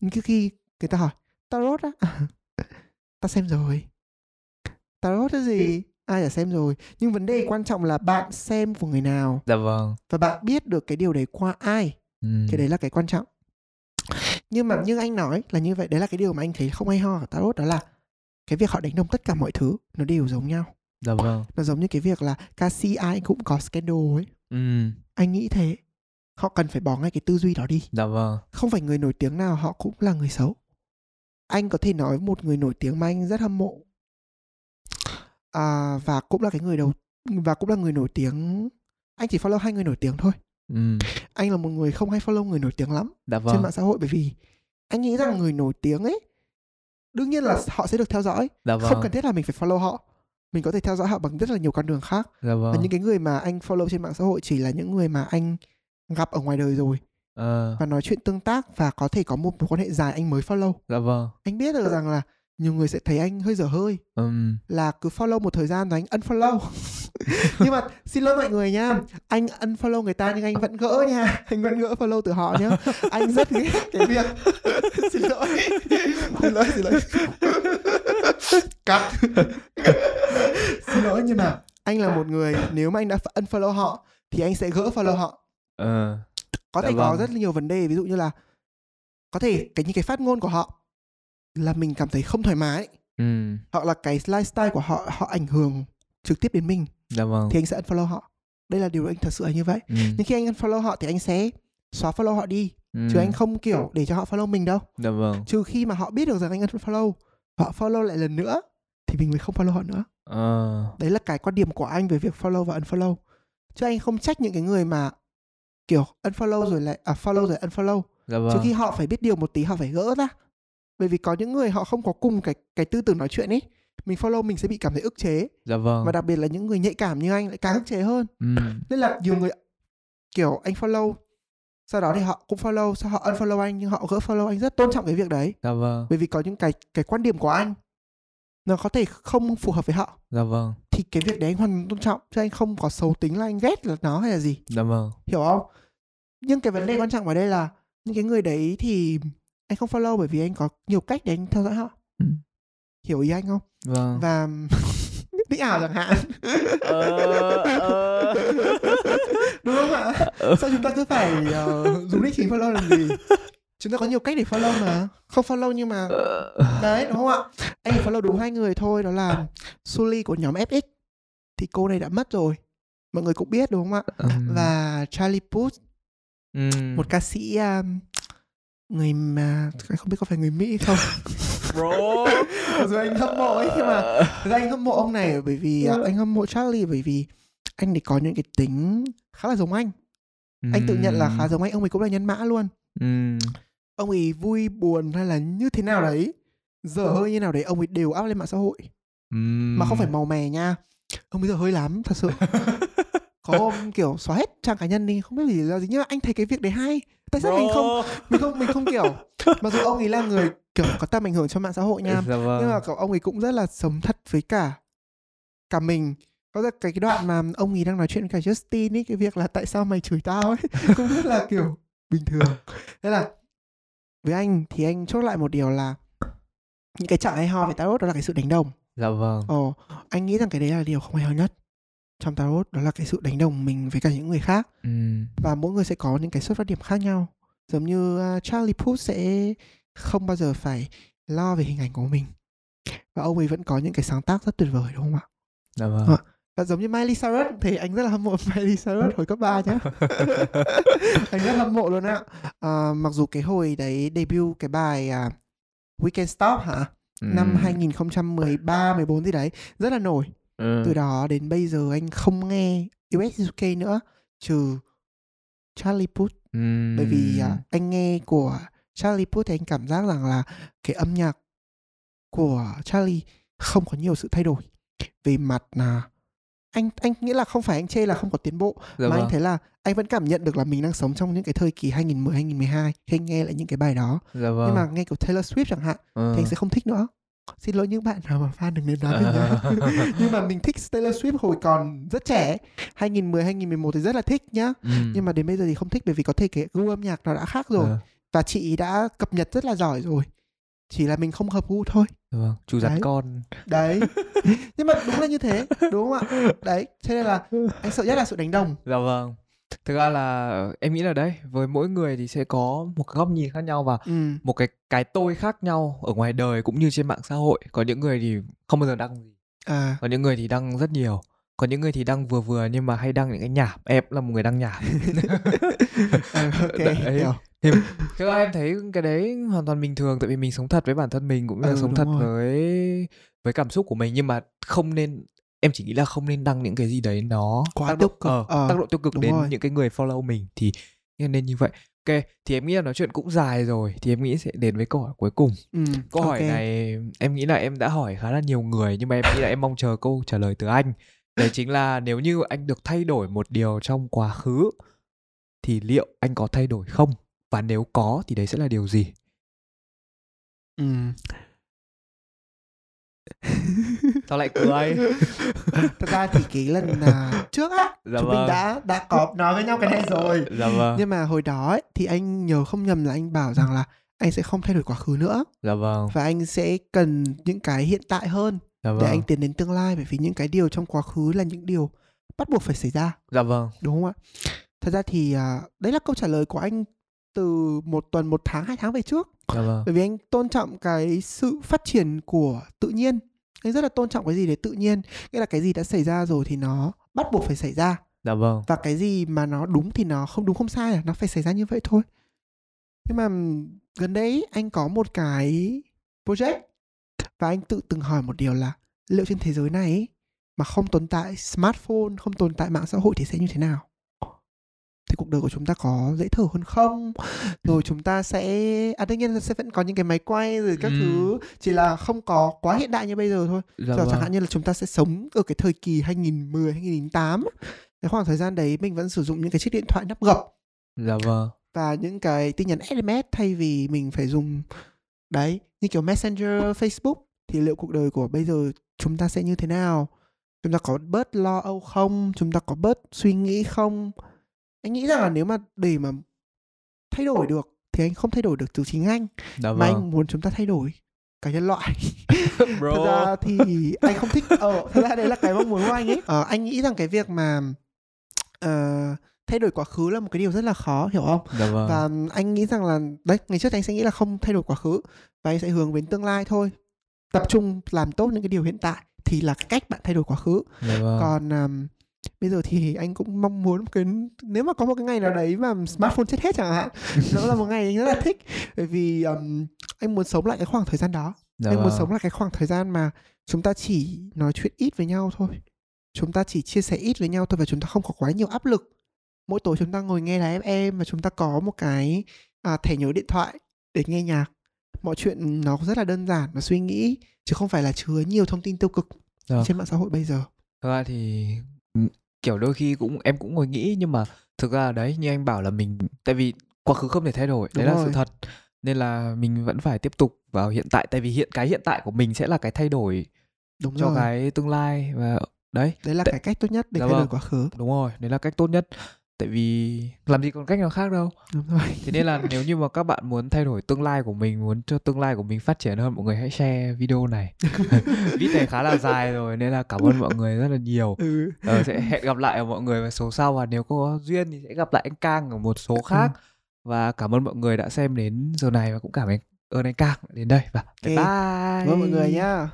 nhưng cứ khi người ta hỏi tarot á ta xem rồi tarot là gì ai đã xem rồi. Nhưng vấn đề quan trọng là bạn xem của người nào. Dạ vâng. và bạn biết được cái điều đấy qua ai. Ừ. cái đấy là cái quan trọng. Nhưng mà như anh nói là như vậy đấy là cái điều mà anh thấy không hay ho ở tarot đó là cái việc họ đánh đồng tất cả mọi thứ nó đều giống nhau. Dạ vâng. nó giống như cái việc là ca sĩ ai cũng có scandal ấy. Ừ. anh nghĩ thế. Họ cần phải bỏ ngay cái tư duy đó đi. Dạ vâng. không phải người nổi tiếng nào họ cũng là người xấu. Anh có thể nói một người nổi tiếng mà anh rất hâm mộ à, và cũng là cái người đầu và cũng là người nổi tiếng anh chỉ follow hai người nổi tiếng thôi Ừ. anh là một người không hay follow người nổi tiếng lắm Dạ trên vâng. mạng xã hội bởi vì anh nghĩ rằng người nổi tiếng ấy đương nhiên là họ sẽ được theo dõi Dạ vâng. không cần thiết là mình phải follow họ mình có thể theo dõi họ bằng rất là nhiều con đường khác Dạ và vâng. những cái người mà anh follow trên mạng xã hội chỉ là những người mà anh gặp ở ngoài đời rồi Ờ. và nói chuyện tương tác và có thể có một mối quan hệ dài anh mới follow Dạ vâng. anh biết được rằng là nhiều người sẽ thấy anh hơi dở hơi. Ừm. là cứ follow một thời gian rồi anh unfollow. Nhưng mà xin lỗi mọi người nha anh unfollow người ta nhưng anh vẫn gỡ nha anh vẫn gỡ follow từ họ nhá. Anh rất ghét cái việc xin lỗi. Xin lỗi xin lỗi. Cắt. Xin lỗi nhưng mà anh là một người nếu mà anh đã unfollow họ thì anh sẽ gỡ follow họ. Ờ. có Dạ thể có vâng. rất là nhiều vấn đề ví dụ như là có thể cái những cái phát ngôn của họ là mình cảm thấy không thoải mái Ừm. hoặc là cái lifestyle của họ họ ảnh hưởng trực tiếp đến mình Dạ vâng. thì anh sẽ unfollow họ đây là điều anh thật sự là như vậy Ừm. nhưng khi anh unfollow họ thì anh sẽ xóa follow họ đi chứ Ừm. anh không kiểu để cho họ follow mình đâu Dạ vâng. trừ khi mà họ biết được rằng anh unfollow họ follow lại lần nữa thì mình mới không follow họ nữa Ờ. đấy là cái quan điểm của anh về việc follow và unfollow chứ anh không trách những cái người mà kiểu unfollow rồi lại à follow rồi unfollow Dạ vâng. trừ khi họ phải biết điều một tí họ phải gỡ ra bởi vì có những người họ không có cùng cái cái tư tưởng nói chuyện ấy mình follow mình sẽ bị cảm thấy ức chế Dạ vâng. và đặc biệt là những người nhạy cảm như anh lại càng ức chế hơn Ừm. nên là nhiều người kiểu anh follow sau đó thì họ cũng follow sau họ unfollow anh nhưng họ gỡ follow anh rất tôn trọng cái việc đấy Dạ vâng. bởi vì có những cái cái quan điểm của anh nó có thể không phù hợp với họ Dạ vâng. thì cái việc đấy anh hoàn tôn trọng chứ anh không có xấu tính là anh ghét là nó hay là gì Dạ vâng. hiểu không nhưng cái vấn đề quan trọng ở đây là những cái người đấy thì anh không follow bởi vì anh có nhiều cách để anh theo dõi họ Ừ. hiểu ý anh không Vâng. và định ảo chẳng hạn Ờ, ờ. đúng không ạ sao chúng ta cứ phải uh, dùng nick chính follow làm gì chúng ta có nhiều cách để follow mà không follow nhưng mà ờ. đấy đúng không ạ anh follow đúng hai người thôi đó là Sully của nhóm FX thì cô này đã mất rồi mọi người cũng biết đúng không ạ um. và Charlie Puth um. một ca sĩ um, người mà không biết có phải người Mỹ không? Bro. Rồi anh hâm mộ ấy nhưng mà rồi anh hâm mộ ông này bởi vì uh, anh hâm mộ Charlie bởi vì anh thì có những cái tính khá là giống anh. Mm. anh tự nhận là khá giống anh ông ấy cũng là nhân mã luôn. Mm. ông ấy vui buồn hay là như thế nào đấy dở hơi như nào đấy ông ấy đều up lên mạng xã hội. Mm. mà không phải màu mè nha ông ấy dở hơi lắm thật sự. Có hôm kiểu xóa hết trang cá nhân đi không biết vì do gì nhưng mà anh thấy cái việc đấy hay tại sao Bro. mình không mình không mình không kiểu mặc dù ông ấy là người kiểu có tầm ảnh hưởng cho mạng xã hội nha dạ vâng. nhưng mà cậu ông ấy cũng rất là sống thật với cả cả mình. Có cái cái đoạn mà ông ấy đang nói chuyện với cả Justin ấy cái việc là tại sao mày chửi tao ấy cũng rất là kiểu bình thường. Thế là với anh thì anh chốt lại một điều là những cái trạng hay ho về tarot đó là cái sự đánh đồng. Dạ vâng. Ồ anh nghĩ rằng cái đấy là điều không hay ho nhất trong tarot đó là cái sự đánh đồng mình với cả những người khác ừ. và mỗi người sẽ có những cái xuất phát điểm khác nhau giống như uh, Charlie Puth sẽ không bao giờ phải lo về hình ảnh của mình và ông ấy vẫn có những cái sáng tác rất tuyệt vời đúng không ạ? Dạ vâng. À, và giống như Miley Cyrus thì anh rất là hâm mộ Miley Cyrus hồi cấp 3 nhá anh rất hâm mộ luôn ạ à, mặc dù cái hồi đấy debut cái bài uh, We Can Stop hả ừ. năm 2013 14 gì đấy rất là nổi ừ. từ đó đến bây giờ anh không nghe US UK nữa trừ Charlie Puth ừ. bởi vì uh, anh nghe của Charlie Puth thì anh cảm giác rằng là cái âm nhạc của Charlie không có nhiều sự thay đổi về mặt là anh anh nghĩ là không phải anh chê là không có tiến bộ dạ mà vâng. anh thấy là anh vẫn cảm nhận được là mình đang sống trong những cái thời kỳ 2010 2012 khi anh nghe lại những cái bài đó dạ vâng. nhưng mà nghe kiểu Taylor Swift chẳng hạn ừ. thì anh sẽ không thích nữa xin lỗi những bạn nào mà fan đừng nên nói mình nhá. Nhưng mà mình thích Taylor Swift hồi còn rất trẻ 2010 2011 thì rất là thích nhá. Ừ. nhưng mà đến bây giờ thì không thích bởi vì có thể cái gu âm nhạc nó đã khác rồi. Ừ. và chị đã cập nhật rất là giỏi rồi. Chỉ là mình không hợp gu thôi. Vâng chú dắt con. Đấy. Nhưng mà đúng là như thế đúng không ạ? Đấy cho nên là anh sợ nhất là sự đánh đồng. Dạ vâng thực ra là em nghĩ là đấy với mỗi người thì sẽ có một cái góc nhìn khác nhau và ừ. một cái cái tôi khác nhau ở ngoài đời cũng như trên mạng xã hội có những người thì không bao giờ đăng gì à. có những người thì đăng rất nhiều có những người thì đăng vừa vừa nhưng mà hay đăng những cái nhảm em là một người đăng nhảm à, ok đấy. thì thực ra em thấy cái đấy hoàn toàn bình thường tại vì mình sống thật với bản thân mình cũng như là ừ, sống thật rồi. với với cảm xúc của mình nhưng mà không nên em chỉ nghĩ là không nên đăng những cái gì đấy nó quá tác tiêu cực. ờ, ờ, tác động tiêu cực đến rồi. những cái người follow mình thì nên như vậy. Ok thì em nghĩ là nói chuyện cũng dài rồi thì em nghĩ sẽ đến với câu hỏi cuối cùng. Ừ, câu hỏi này em nghĩ là em đã hỏi khá là nhiều người nhưng mà em nghĩ là em mong chờ câu trả lời từ anh. Đấy chính là nếu như anh được thay đổi một điều trong quá khứ thì liệu anh có thay đổi không? Và nếu có thì đấy sẽ là điều gì? Ừ sao lại cười. Thật ra thì cái lần uh, trước á dạ chúng vâng. mình đã đã có nói với nhau cái này rồi. Dạ vâng. nhưng mà hồi đó ấy, thì anh nhớ không nhầm là anh bảo rằng là anh sẽ không thay đổi quá khứ nữa. Dạ vâng. Và anh sẽ cần những cái hiện tại hơn dạ vâng. để anh tiến đến tương lai. Bởi vì những cái điều trong quá khứ là những điều bắt buộc phải xảy ra. Dạ vâng. Đúng không ạ? Thật ra thì uh, đấy là câu trả lời của anh từ một tuần một tháng hai tháng về trước. Dạ vâng. bởi vì anh tôn trọng cái sự phát triển của tự nhiên anh rất là tôn trọng cái gì để tự nhiên. Nghĩa là cái gì đã xảy ra rồi thì nó bắt buộc phải xảy ra. Dạ vâng. Và cái gì mà nó đúng thì nó không đúng không sai à? Nó phải xảy ra như vậy thôi. Nhưng mà gần đây anh có một cái project và anh tự từng hỏi một điều là liệu trên thế giới này mà không tồn tại smartphone không tồn tại mạng xã hội thì sẽ như thế nào thì cuộc đời của chúng ta có dễ thở hơn không? Rồi chúng ta sẽ à đương nhiên sẽ vẫn có những cái máy quay rồi các ừ. thứ. Chỉ là không có quá hiện đại như bây giờ thôi. Dạ vâng. chẳng hạn như là chúng ta sẽ sống ở cái thời kỳ 2010 2008 cái khoảng thời gian đấy mình vẫn sử dụng những cái chiếc điện thoại nắp gập. Dạ vâng. Và những cái tin nhắn SMS thay vì mình phải dùng đấy như kiểu Messenger Facebook thì liệu cuộc đời của bây giờ chúng ta sẽ như thế nào? Chúng ta có bớt lo âu không? Chúng ta có bớt suy nghĩ không anh nghĩ rằng là nếu mà để mà thay đổi được thì anh không thay đổi được từ chính anh Đã mà vâng. anh muốn chúng ta thay đổi cả nhân loại Bro. thật ra thì anh không thích ờ thật ra đấy là cái mong muốn của anh ấy ờ, anh nghĩ rằng cái việc mà uh, thay đổi quá khứ là một cái điều rất là khó hiểu không dạ vâng. và anh nghĩ rằng là đấy ngày trước anh sẽ nghĩ là không thay đổi quá khứ và anh sẽ hướng đến tương lai thôi tập trung làm tốt những cái điều hiện tại thì là cách bạn thay đổi quá khứ dạ vâng. còn um, bây giờ thì anh cũng mong muốn cái nếu mà có một cái ngày nào đấy mà smartphone chết hết chẳng hạn nó là một ngày anh rất là thích. Bởi vì um, anh muốn sống lại cái khoảng thời gian đó. Dạ anh vâng. muốn sống lại cái khoảng thời gian mà chúng ta chỉ nói chuyện ít với nhau thôi. Chúng ta chỉ chia sẻ ít với nhau thôi và chúng ta không có quá nhiều áp lực. Mỗi tối chúng ta ngồi nghe đài FM và chúng ta có một cái à, thẻ nhớ điện thoại để nghe nhạc. Mọi chuyện nó rất là đơn giản và suy nghĩ chứ không phải là chứa nhiều thông tin tiêu cực dạ. trên mạng xã hội bây giờ. Thực ra thì kiểu đôi khi cũng em cũng ngồi nghĩ nhưng mà thực ra đấy như anh bảo là mình tại vì quá khứ không thể thay đổi Đúng đấy rồi. là sự thật nên là mình vẫn phải tiếp tục vào hiện tại tại vì hiện cái hiện tại của mình sẽ là cái thay đổi Đúng cho rồi. cái tương lai và đấy đấy là T- cái cách tốt nhất để dạ thay vâng. đổi quá khứ đúng rồi đấy là cách tốt nhất tại vì làm gì còn cách nào khác đâu. Đúng rồi. Thế nên là nếu như mà các bạn muốn thay đổi tương lai của mình muốn cho tương lai của mình phát triển hơn mọi người hãy share video này. Video này khá là dài rồi nên là cảm ơn mọi người rất là nhiều. Ừ. ờ, sẽ hẹn gặp lại mọi người vào số sau và nếu có duyên thì sẽ gặp lại anh Cang ở một số khác. Ừ. và cảm ơn mọi người đã xem đến giờ này và cũng cảm ơn anh Cang đến đây. Và okay. bye bye. Cảm ơn mọi người nhá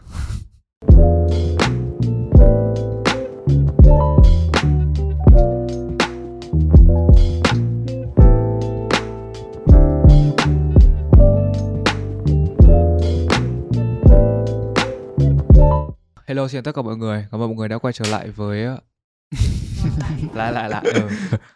Hello xin tất cả mọi người, cảm ơn mọi người đã quay trở lại với lại lại lại ừ.